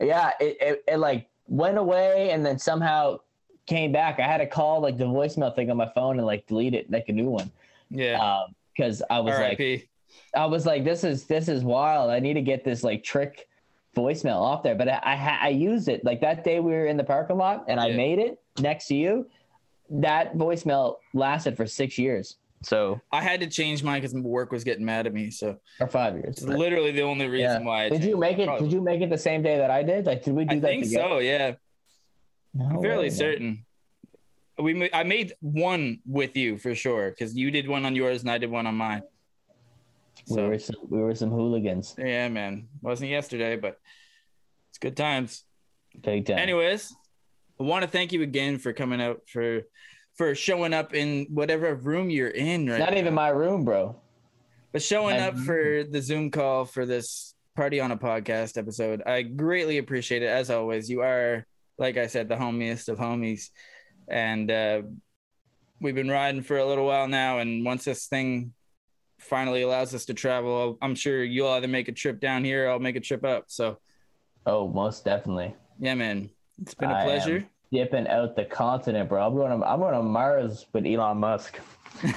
yeah, it, it, it like went away and then somehow came back. I had to call like the voicemail thing on my phone and like delete it, like a new one. yeah. Um, because I was like. I was like, this is this is wild. I need to get this like trick voicemail off there. But I I, I used it like that day we were in the parking lot and I made it next to you. That voicemail lasted for six years. So I had to change mine because work was getting mad at me. So or five years. it's literally the only reason Yeah. why. I Did you make it? Probably- Did you make it the same day that I did? Like, did we do I that I think together? so. Yeah, No I'm fairly way, man. certain. We I made one with you for sure because you did one on yours and I did one on mine. We were some, we were some hooligans. yeah, man, wasn't yesterday, but it's good times. Big time. Anyways, I want to thank you again for coming out for for showing up in whatever room you're in right not even my room, bro. but showing my up for the Zoom call for this party on a podcast episode. I greatly appreciate it. As always, you are like I said, the homiest of homies, and uh, we've been riding for a little while now. And once this thing finally allows us to travel, I'm sure you'll either make a trip down here, or I'll make a trip up. So Oh, most definitely. yeah, man, it's been a I am. Dipping out the continent, bro. I'm going to I'm going to Mars with Elon Musk.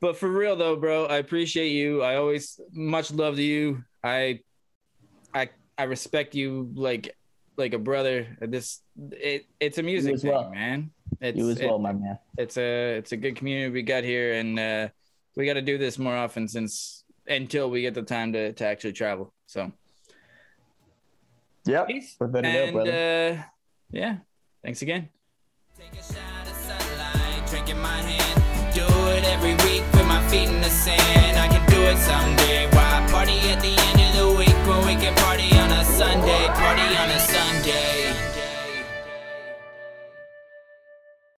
but for real though, bro, I appreciate you. I always much love to you. I I I respect you like like a brother. This it it's a music thing, well. man. It's You as it- well, my man. it's a it's a good community we got here and uh we got to do this more often since until we get the time to to actually travel. So, Yep. peace. We're good to go, and brother. uh yeah, thanks again. Take a shot of sunlight, drink in my hand. Do it every week, put my feet in the sand. I can do it someday. Why party at the end of the week when we can party on a Sunday? Party on a